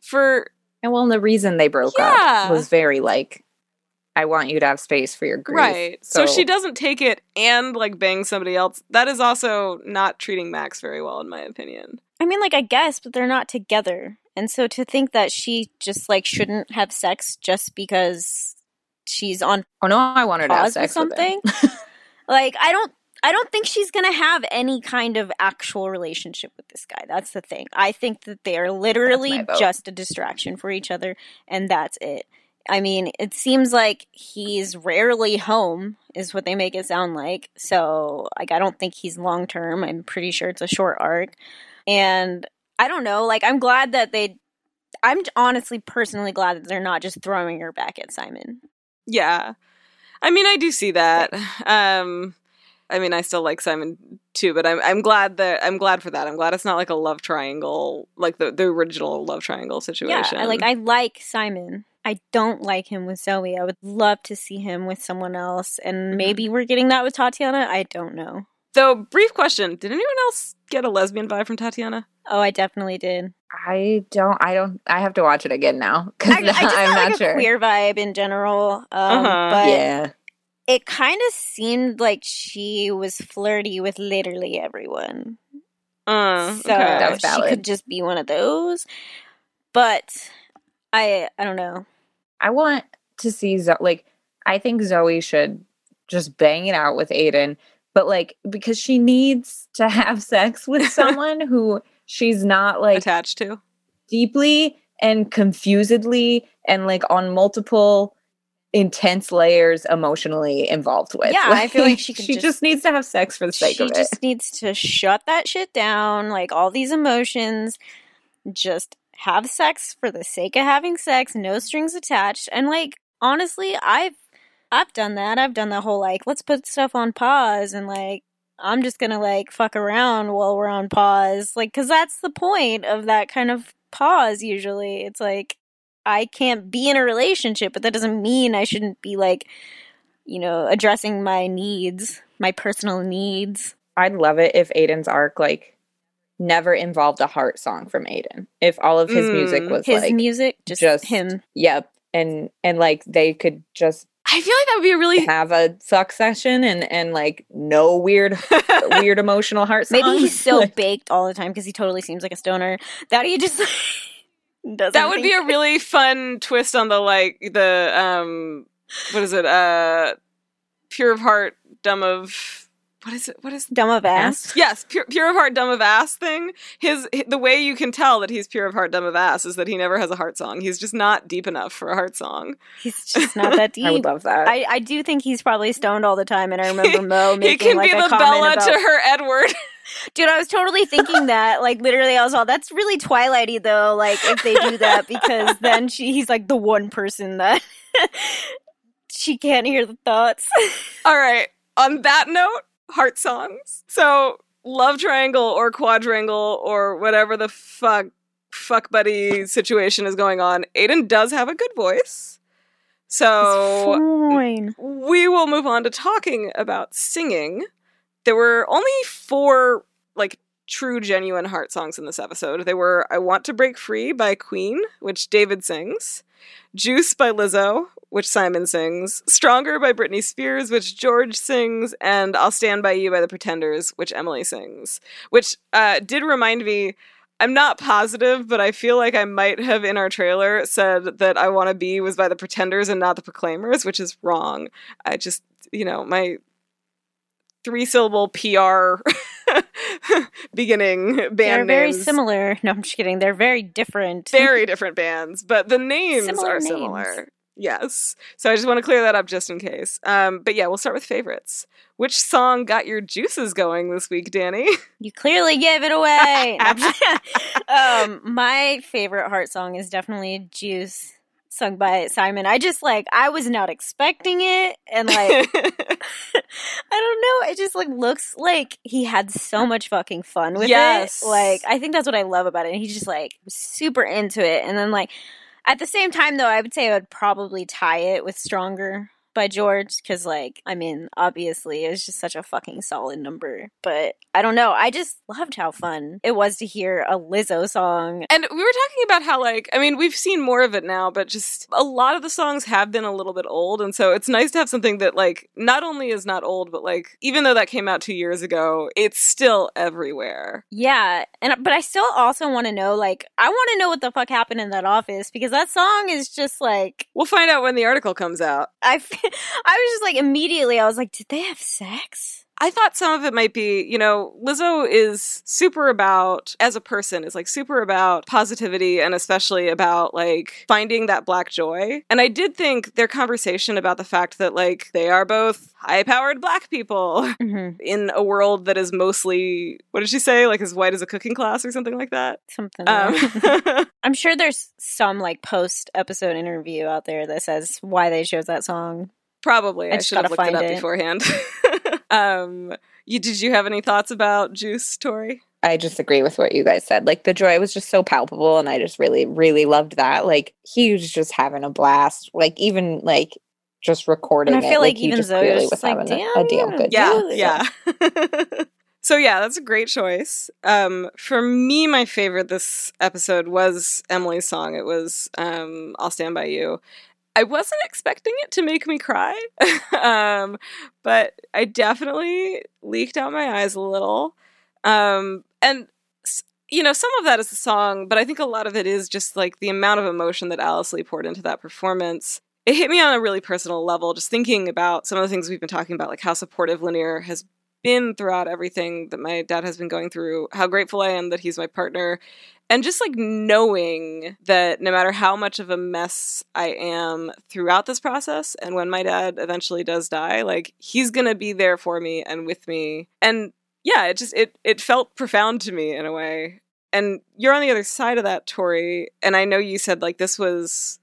for And well, the reason they broke Yeah. up was very like, I want you to have space for your grief. right. So, she doesn't take it and like bang somebody else. That is also not treating Max very well in my opinion. I mean, like I guess, but they're not together, and so to think that she just like shouldn't have sex just because she's on Oh no, I wanted to have pause with sex with him. something. like I don't I don't think she's gonna have any kind of actual relationship with this guy. That's the thing. I think that they are literally just a distraction for each other, and that's it. I mean, it seems like he's rarely home, is what they make it sound like. So, like, I don't think he's long term. I'm pretty sure it's a short arc. And I don't know. Like, I'm glad that they. I'm honestly, personally glad that they're not just throwing her back at Simon. Yeah. I mean, I do see that. Um I mean, I still like Simon too, but I'm I'm glad that I'm glad for that. I'm glad it's not like a love triangle, like the the original love triangle situation. Yeah, like I like Simon. I don't like him with Zoey. I would love to see him with someone else, and Mhm. maybe we're getting that with Tatiana. I don't know. Though, brief question: Did anyone else get a lesbian vibe from Tatiana? Oh, I definitely did. I don't. I don't. I have to watch it again now because I, I just I'm got not like sure. a queer vibe in general, um, Uh-huh. but yeah, it kind of seemed like she was flirty with literally everyone. Uh, so okay. That's she could just be one of those. But I, I don't know. I want to see Zo- like. I think Zoey should just bang it out with Aiden, but like because she needs to have sex with someone who she's not like attached to. deeply and confusedly and like on multiple intense layers emotionally involved with. Yeah, I feel like she could she just- just needs to have sex for the sake of it. She just needs to shut that shit down like all these emotions just have sex for the sake of having sex no strings attached and like honestly i've i've done that i've done the whole like let's put stuff on pause and like i'm just gonna like fuck around while we're on pause like because that's the point of that kind of pause usually it's like i can't be in a relationship but that doesn't mean i shouldn't be like you know addressing my needs my personal needs I'd love it if Aiden's arc like never involved a heart song from Aiden. If all of his music Mm, was his like music just, just him yep and and like they could just I feel like that would be a really have a fuck session and and like no weird weird emotional heart songs. maybe he's so Like, baked all the time because he totally seems like a stoner that he just doesn't that would be a really fun twist on the like the um what is it uh pure of heart dumb of what is it what is dumb of ass? yes pure, pure of heart dumb of ass thing. His the way you can tell that he's pure of heart dumb of ass is that he never has a heart song. He's just not deep enough for a heart song. He's just not that deep. I would love that. I, I do think he's probably stoned all the time, and I remember Mo he making can like be a the bella about, to her edward Dude, I was totally thinking that. Like, literally, I was all, "That's really Twilighty, though." Like, if they do that, because then she, he's like the one person that she can't hear the thoughts. All right. On that note, heart songs. So, love triangle or quadrangle or whatever the fuck fuck buddy situation is going on. Aiden does have a good voice. So, we will move on to talking about singing. There were only four like true genuine heart songs in this episode. They were I Want to Break Free by Queen, which David sings, Juice by Lizzo, which Simon sings, Stronger by Britney Spears, which George sings, and I'll Stand by You by the Pretenders, which Emily sings. Which uh, did remind me I'm not positive, but I feel like I might have in our trailer said that I Want to Be was by the Pretenders and not the Proclaimers, which is wrong. I just, you know, my three syllable PR beginning band They're very names. similar. No, I'm just kidding. They're very different. Very different bands, but the names Similar are names. similar. Yes. So I just want to clear that up just in case. Um, but yeah, we'll start with favorites. Which song got your juices going this week, Danny? You clearly gave it away. um, my favorite heart song is definitely Juice, sung by Simon. I just like I was not expecting it, and like I don't know, it just like looks like he had so much fucking fun with Yes. it. Like I think that's what I love about it. And he's just like super into it, and then like at the same time though, I would say I would probably tie it with Stronger by George because like I mean obviously it's just such a fucking solid number but I don't know I just loved how fun it was to hear a Lizzo song And we were talking about how, like, I mean, we've seen more of it now, but just a lot of the songs have been a little bit old. And so it's nice to have something that, like, not only is not old, but, like, even though that came out two years ago, it's still everywhere. yeah and but I still also want to know like I want to know what the fuck happened in that office because that song is just like We'll find out when the article comes out. I f- I was just like immediately I was like did they have sex I thought some of it might be, you know, Lizzo is super about, as a person, is like super about positivity and especially about like finding that black joy. And I did think their conversation about the fact that like they are both high powered black people mm-hmm. in a world that is mostly, what did she say, like as white as a cooking class or something like that? something Um, I'm sure there's some like post episode interview out there that says why they chose that song probably. I I, should have looked it up it. beforehand. Um, you, did you have any thoughts about Juice, Torie? I just agree with what you guys said. Like the joy was just so palpable, and I just really, really loved that. Like he was just having a blast. Like even like just recording And I it. feel like he even just Zoey was was just like, having a, "Damn, a damn good yeah time. yeah so yeah that's a great choice um for me my favorite this episode was emily's song it was um i'll stand by you i wasn't expecting it to make me cry um but i definitely leaked out my eyes a little. Um and you know some of that is the song but i think a lot of it is just like the amount of emotion that alice lee poured into that performance. It hit me on a really personal level just thinking about some of the things we've been talking about like how supportive lanier has been throughout everything that my dad has been going through how grateful i am that he's my partner and just like knowing that no matter how much of a mess i am throughout this process and when my dad eventually does die like he's gonna be there for me and with me. And yeah it just it it felt profound to me in a way. And you're on the other side of that torie and i know you said like this was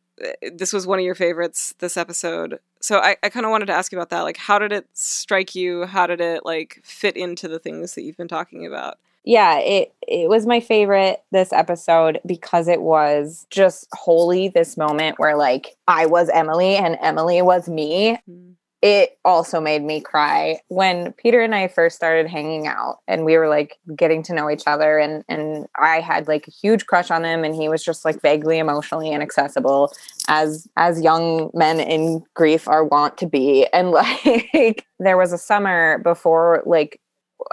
this was one of your favorites this episode. So i, I kind of wanted to ask you about that. Like how did it strike you? How did it like fit into the things that you've been talking about? Yeah it it was my favorite this episode because it was just wholly this moment where like i was emily and emily was me hmm. It also made me cry. When peter and i first started hanging out and we were like getting to know each other and and i had like a huge crush on him and he was just like vaguely emotionally inaccessible as as young men in grief are wont to be. And like there was a summer before like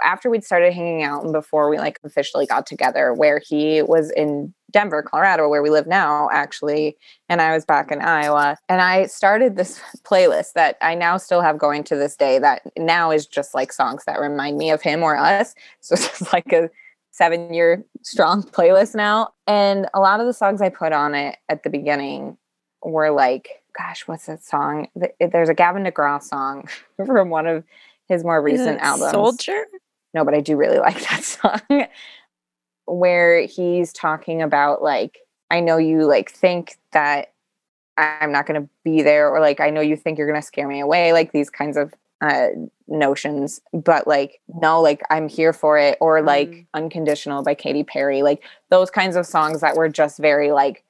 after we'd started hanging out and before we like officially got together where he was in Denver, Colorado, where we live now actually, and I was back in Iowa and I started this playlist that I now still have going to this day that now is just like songs that remind me of him or us. So it's like a 7 year strong playlist now and a lot of the songs I put on it at the beginning were like gosh, what's that song? There's a Gavin DeGraw song from one of his more recent albums. Soldier No, but I do really like that song where he's talking about like I know you like think that I'm not going to be there or like I know you think you're going to scare me away like these kinds of uh notions but like no like I'm here for it or like Mm. unconditional by Katy Perry like those kinds of songs that were just very like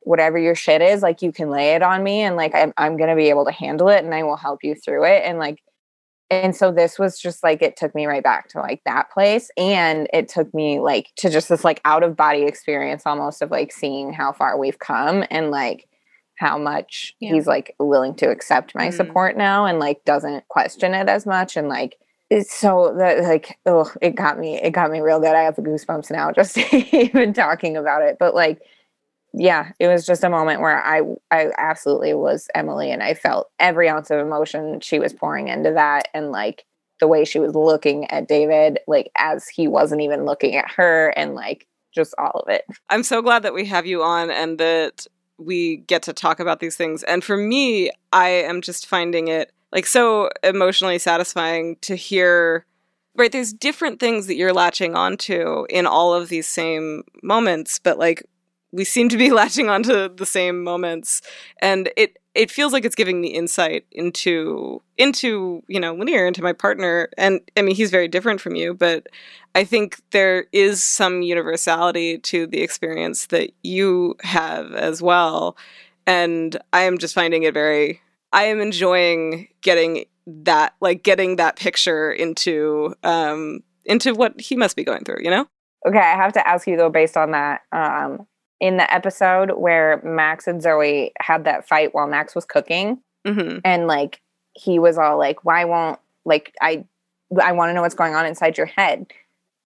whatever your shit is like you can lay it on me and like I'm I'm going to be able to handle it and I will help you through it and like and so this was just like it took me right back to like that place and it took me like to just this like out of body experience almost of like seeing how far we've come and like how much Yeah. he's like willing to accept my Mm. support now and like doesn't question it as much and like it's so that like oh it got me it got me real good i have the goosebumps now just even talking about it but like yeah it was just a moment where i i absolutely was emily and i felt every ounce of emotion she was pouring into that and like the way she was looking at david like as he wasn't even looking at her and like just all of it I'm so glad that we have you on and that we get to talk about these things. And for me, I am just finding it like so emotionally satisfying to hear right there's different things that you're latching onto in all of these same moments but like we seem to be latching onto the same moments. And it it feels like it's giving me insight into into you know Lanier into my partner. And i mean he's very different from you but i think there is some universality to the experience that you have as well. And i am just finding it very i am enjoying getting that like getting that picture into um into what he must be going through you know? Okay, I have to ask you though, based on that, um, in the episode where Max and Zoey had that fight while Max was cooking, hmm and like he was all like, "Why won't like I? I want to know what's going on inside your head."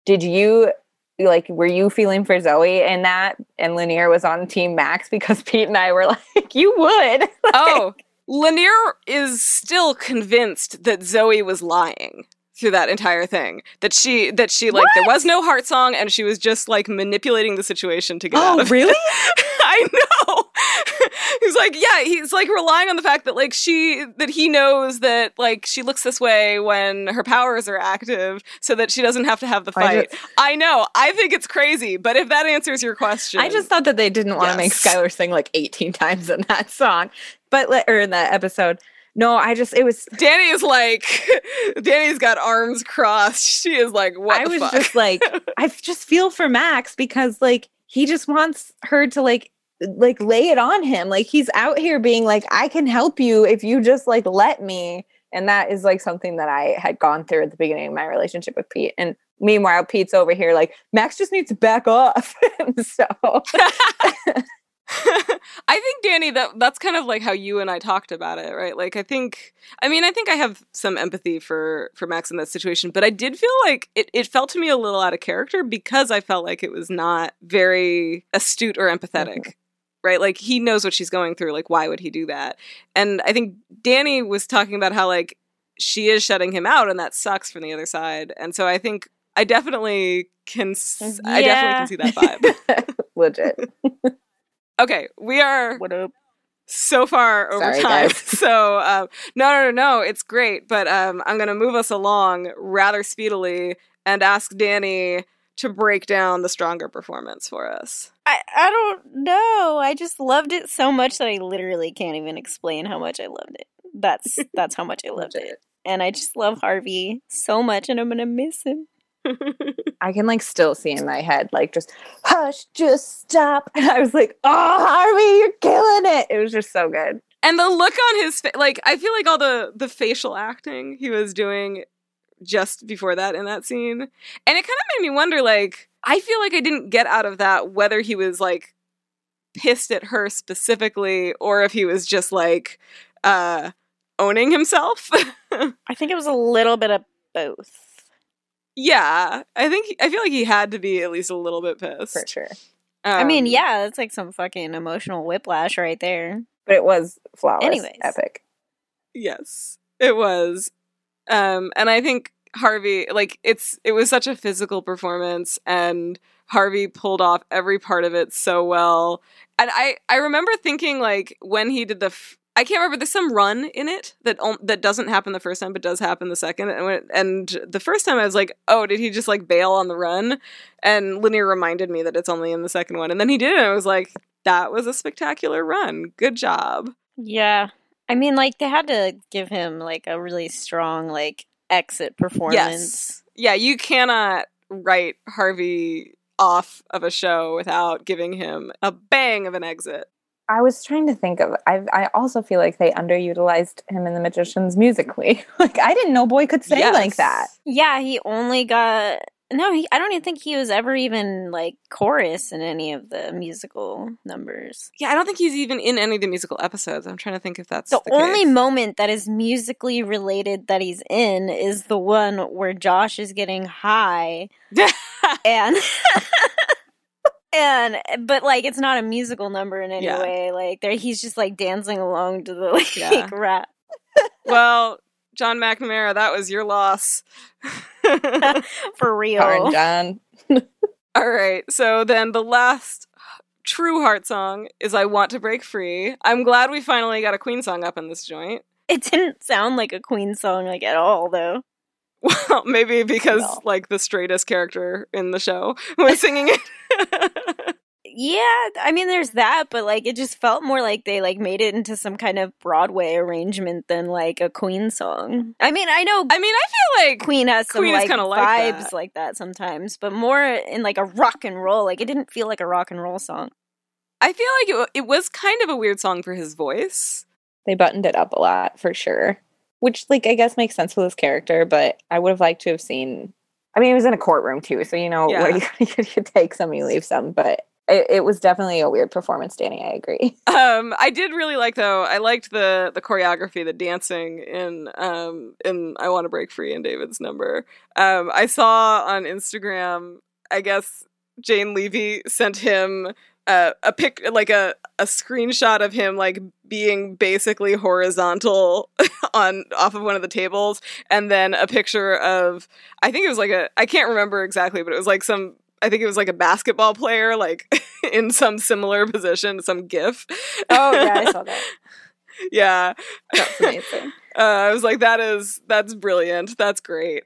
Did you like? Were you feeling for Zoey in that? And Lanier was on Team Max because Pete and I were like, "You would." oh Lanier is still convinced that Zoey was lying through that entire thing that she that she like there was no heart song and she was just like manipulating the situation to get oh, out Oh, of really? it. I know. he's like, yeah, he's like relying on the fact that like she that he knows that like she looks this way when her powers are active so that she doesn't have to have the I fight. just- I know. I think it's crazy, but if that answers your question. I just thought that they didn't want to make Skylar sing like 18 times in that song, but or in that episode. No, I just it was. Danny is like Danny's got arms crossed. She is like, what I the was fuck? just like, I just feel for Max because like he just wants her to like like lay it on him. Like he's out here being like, I can help you if you just like let me. And that is like something that I had gone through at the beginning of my relationship with Pete. And meanwhile, Pete's over here like Max just needs to back off. So I think Danny that that's kind of like how you and I talked about it, right? Like I think I mean I think I have some empathy for for Max in that situation, but I did feel like it it felt to me a little out of character because I felt like it was not very astute or empathetic. Mm-hmm. Right? Like he knows what she's going through, like why would he do that? And I think Danny was talking about how like she is shutting him out and that sucks from the other side. And so I think I definitely can s- I definitely can see that vibe. legit. Okay, we are What up? so far over Sorry, time. guys. So um, no, no, no, no, it's great. But um, I'm going to move us along rather speedily and ask Danny to break down the stronger performance for us. I, I don't know. I just loved it so much that I literally can't even explain how much I loved it. That's that's how much I loved it. And I just love Harvey so much and I'm gonna miss him. I can like still see in my head, like just hush, just stop. And I was like, oh, Harvey, you're killing it. It was just so good. and the look on his face, like I feel like all the the facial acting he was doing just before that in that scene, and it kind of made me wonder. Like I feel like I didn't get out of that whether he was like pissed at her specifically or if he was just like uh owning himself. I think it was a little bit of both. Yeah, I think I feel like he had to be at least a little bit pissed. For sure. I mean, Um, yeah, that's like some fucking emotional whiplash right there. But it was flawless. Anyways. Epic. Yes, it was. Um, and I think Harvey, like, it's it was such a physical performance, and Harvey pulled off every part of it so well. And I I remember thinking like when he did the. F- I can't remember. There's some run in it that om- that doesn't happen the first time, but does happen the second. And when, and the first time I was like, oh, did he just like bail on the run? And Lanier reminded me that it's only in the second one, and then he did it. And I was like, that was a spectacular run. Good job. Yeah. I mean, like they had to give him like a really strong like exit performance. Yes. Yeah, you cannot write Harvey off of a show without giving him a bang of an exit. I was trying to think of. I I also feel like they underutilized him in The Magicians musically. like I didn't know Boy could sing Yes. like that. Yeah, he only got no. He, I don't even think he was ever even like chorus in any of the musical numbers. Yeah, I don't think he's even in any of the musical episodes. I'm trying to think if that's The, the, only case. moment that is musically related that he's in is the one where Josh is getting high and and but like it's not a musical number in any Yeah. way. Like there, he's just like dancing along to the like Yeah. rap. well, John McNamara, that was your loss. For real. Darn John. All right. So then the last true heart song is I Want to Break Free. I'm glad we finally got a Queen song up in this joint. It didn't sound like a Queen song like at all though. Well, maybe because No. like the straightest character in the show was singing it. Yeah, I mean there's that, but like it just felt more like they like made it into some kind of Broadway arrangement than like a Queen song. I mean, I know I mean, I feel like Queen has some Queen like kinda like vibes that. like that sometimes, but more in like a rock and roll. Like it didn't feel like a rock and roll song. I feel like it, it was kind of a weird song for his voice. They buttoned it up a lot for sure, which like I guess makes sense with his character. But I would have liked to have seen. I mean, he was in a courtroom too, so you know Yeah. where you, you take some, you leave some. But it, it was definitely a weird performance, Danny. I agree. Um, I did really like though. I liked the the choreography, the dancing in um in I Want to Break Free in David's number. Um, I saw on Instagram. I guess Jane Levy sent him uh, a pic, like a a screenshot of him like being basically horizontal on off of one of the tables, and then a picture of I think it was like a I can't remember exactly, but it was like some. I think it was like a basketball player, like in some similar position, some GIF. Oh yeah, I saw that. yeah, That's amazing. uh, I was like, that is that's brilliant. That's great.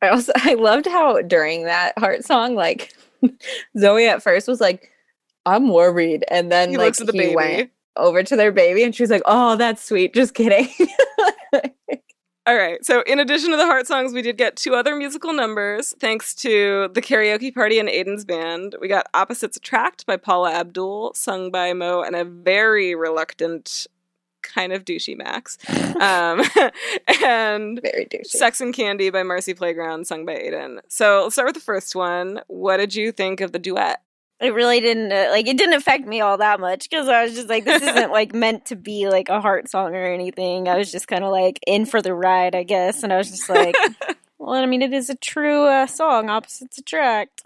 I also I loved how during that heart song, like Zoey at first was like, "I'm worried," and then he like the he baby. went over to their baby, and she was like, "Oh, that's sweet." Just kidding. All right. So, in addition to the heart songs, we did get two other musical numbers thanks to the karaoke party and Aiden's band. We got Opposites Attract by Paula Abdul, sung by Mo and a very reluctant, kind of douchey Max. Um, and Very douchey. Sex and Candy by Marcy Playground, sung by Aiden. So, let's start with the first one. What did you think of the duet? It really didn't uh, like it didn't affect me all that much because I was just like, this isn't like meant to be like a heart song or anything. I was just kind of like in for the ride, I guess, and I was just like, well, I mean, it is a true uh, song, opposites attract.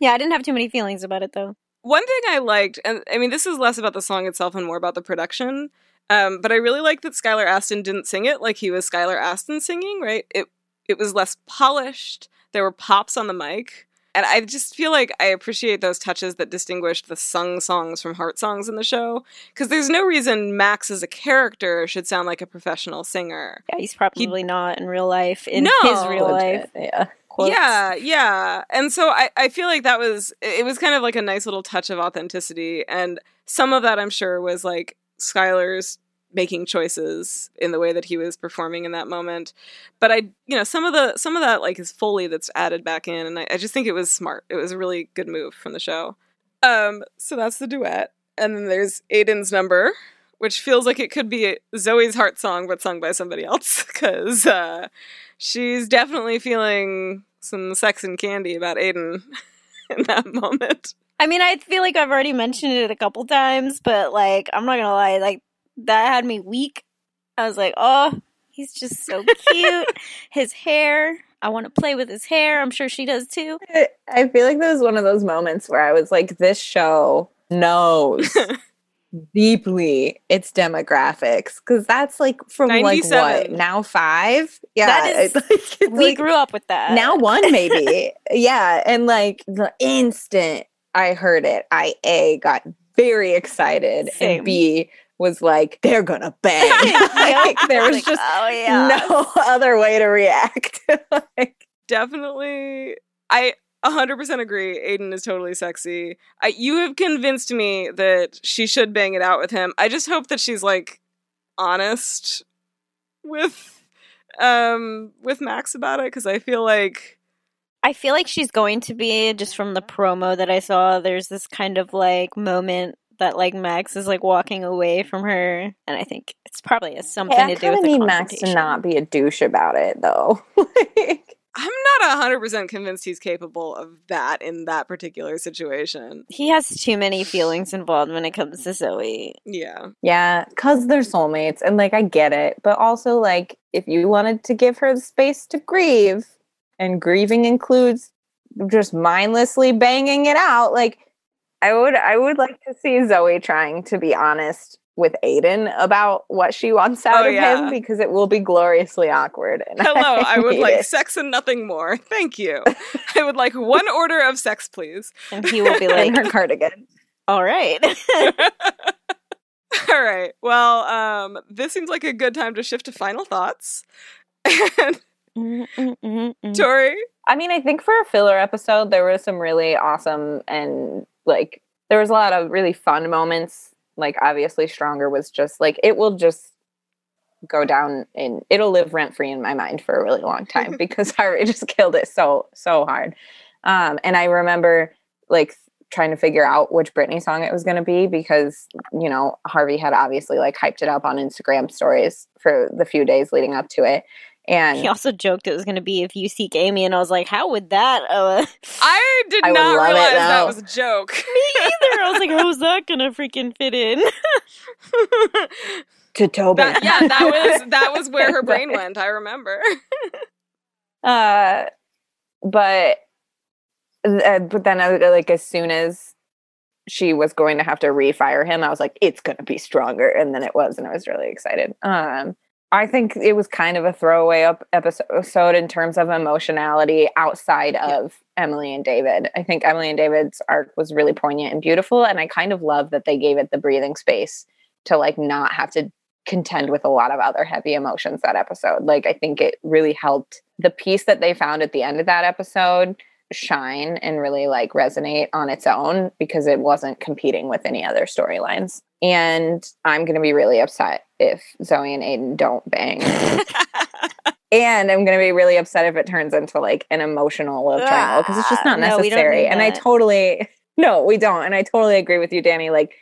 yeah, I didn't have too many feelings about it though. One thing I liked, and I mean, this is less about the song itself and more about the production, um, but I really liked that Skylar Astin didn't sing it like he was Skylar Astin singing, right? It it was less polished. There were pops on the mic. And I just feel like I appreciate those touches that distinguished the sung songs from heart songs in the show. Because there's no reason Max as a character should sound like a professional singer. Yeah, he's probably not in real life. In No. his real life, yeah. Quotes. Yeah, yeah. And so I, I feel like that was it was kind of like a nice little touch of authenticity. And some of that I'm sure was like Skylar's making choices in the way that he was performing in that moment. But I you know, some of the some of that like is Foley that's added back in and I, I just think it was smart. It was a really good move from the show. Um, so that's the duet. And then there's Aiden's number, which feels like it could be Zoey's heart song, but sung by somebody else, because uh, she's definitely feeling some sex and candy about Aiden in that moment. I mean, I feel like I've already mentioned it a couple times, but like, I'm not gonna lie, like that had me weak. I was like, oh, he's just so cute. his hair, I want to play with his hair. I'm sure she does too. I feel like that was one of those moments where I was like, this show knows deeply its demographics because that's like from like what now five? Yeah That is- it's like, it's We like- grew up with that. now one maybe. Yeah and like the instant i heard it i a got very excited Same. and b was like they're gonna bang. Like, there was Like, just oh yeah. no other way to react. Like definitely, I 100% agree. Aiden is totally sexy. I, you have convinced me that she should bang it out with him. I just hope that she's like honest with um with Max about it because I feel like I feel like she's going to be just from the promo that I saw. There's this kind of like moment that like Max is like walking away from her, and I think it's probably has something Hey, to do with of the need Max to not be a douche about it, though. Like, I'm not 100% convinced he's capable of that in that particular situation. He has too many feelings involved when it comes to Zoey. Yeah. yeah, because they're soulmates, and like I get it, but also like if you wanted to give her the space to grieve, and grieving includes just mindlessly banging it out, like I would, I would like to see Zoey trying to be honest with Aiden about what she wants out Oh, of yeah. him because it will be gloriously awkward. And Hello, I would like it. sex and nothing more. Thank you. I would like one order of sex, please. And he will be in like, her cardigan. all right. All right. Well, um, this seems like a good time to shift to final thoughts. And Mm, mm, mm, mm. Torie, I mean, I think for a filler episode, there was some really awesome and like there was a lot of really fun moments. Like obviously, Stronger was just like it will just go down and it'll live rent free in my mind for a really long time because Harvey just killed it so so hard. Um, and I remember like trying to figure out which Britney song it was going to be because you know Harvey had obviously like hyped it up on Instagram stories for the few days leading up to it. And He also joked it was going to be if you seek Amy, and I was like, how would that? Uh, I did I not realize that was a joke. Me either. I was like, how's that going to freaking fit in? to Tobin. that, yeah, that was that was where her brain went. I remember. Uh, but uh, but then uh, like as soon as she was going to have to refire him, I was like, it's going to be stronger, and then it was, and I was really excited. Um, I think it was kind of a throwaway up episode in terms of emotionality outside of Emily and David. I think Emily and David's arc was really poignant and beautiful, and I kind of love that they gave it the breathing space to like not have to contend with a lot of other heavy emotions that episode. Like I think it really helped the piece that they found at the end of that episode shine and really like resonate on its own because it wasn't competing with any other storylines. And I'm going to be really upset if Zoey and Aiden don't bang. and I'm going to be really upset if it turns into like an emotional love triangle because it's just not Ah, no, necessary. and I totally, no, we don't. And I totally agree with you, Danny. Like,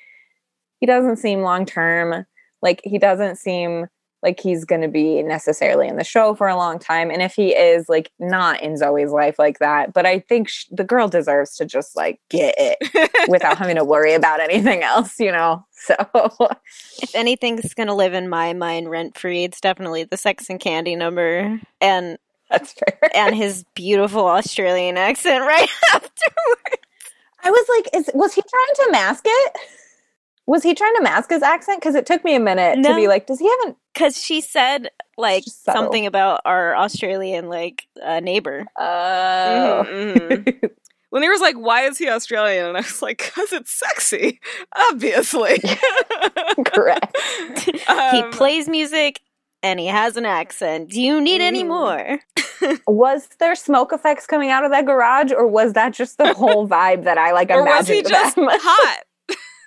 he doesn't seem long term. Like, he doesn't seem like he's going to be necessarily in the show for a long time. And if he is, like, not in Zoey's life like that, but I think sh- the girl deserves to just like get it without having to worry about anything else, you know? So, if anything's going to live in my mind rent free, it's definitely the Sex and Candy number and that's fair. and his beautiful Australian accent right afterwards. I was like, is was he trying to mask it? Was he trying to mask his accent? Because it took me a minute to be like, does he have an Because she said like something about our Australian like uh, neighbor. Oh. Mhm, mhm. When he was like, "Why is he Australian?" and I was like, "Cause it's sexy, obviously." Correct. he Um, plays music and he has an accent. Do you need any Mhm. more? was there smoke effects coming out of that garage, or was that just the whole vibe that I like or was imagined? he just hot?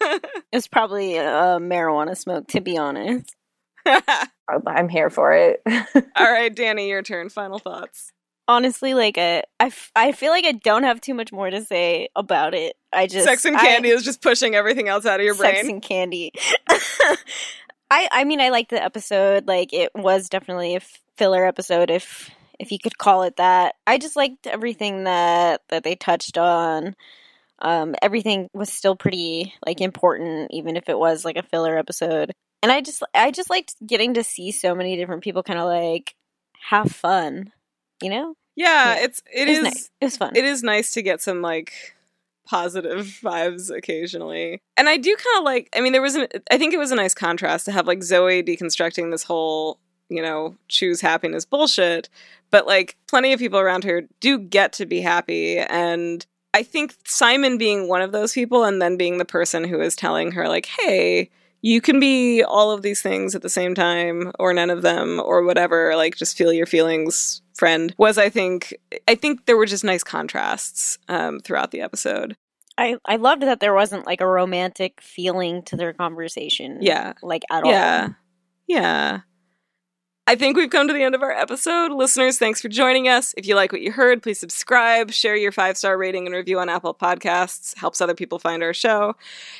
It was probably a marijuana smoke, to be honest. I'm here for it. All right, Danny, your turn. Final thoughts. Honestly, like I, I, f- I feel like I don't have too much more to say about it. I just Sex and I- candy is just pushing everything else out of your Sex brain. Sex and candy. I I mean I liked the episode. Like it was definitely a filler episode if if you could call it that. I just liked everything that that they touched on. Um everything was still pretty like important even if it was like a filler episode. And I just I just liked getting to see so many different people kind of like have fun, you know? yeah, Yeah. it's it It was is nice. It was fun. it is nice to get some like positive vibes occasionally. And I do kind of like I mean there was an I think it was a nice contrast to have like Zoey deconstructing this whole, you know, choose happiness bullshit, but like plenty of people around her do get to be happy and I think Simon being one of those people and then being the person who is telling her like, "Hey, you can be all of these things at the same time or none of them or whatever like just feel your feelings friend was i think i think there were just nice contrasts um, throughout the episode I I loved that there wasn't like a romantic feeling to their conversation. yeah Like at all. yeah yeah I think we've come to the end of our episode. Listeners, thanks for joining us. If you like what you heard, please subscribe, share your five star rating and review on Apple Podcasts. Helps other people find our show.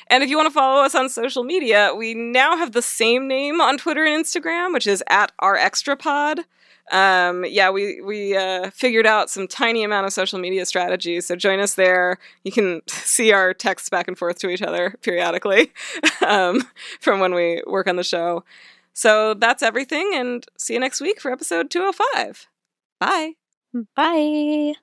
And if you want to follow us on social media, we now have the same name on Twitter and Instagram, which is at our extra pod. Um, yeah, we we uh, figured out some tiny amount of social media strategies. So join us there. You can see our texts back and forth to each other periodically um, from when we work on the show. So that's everything, and see you next week for episode 205. Bye. Bye.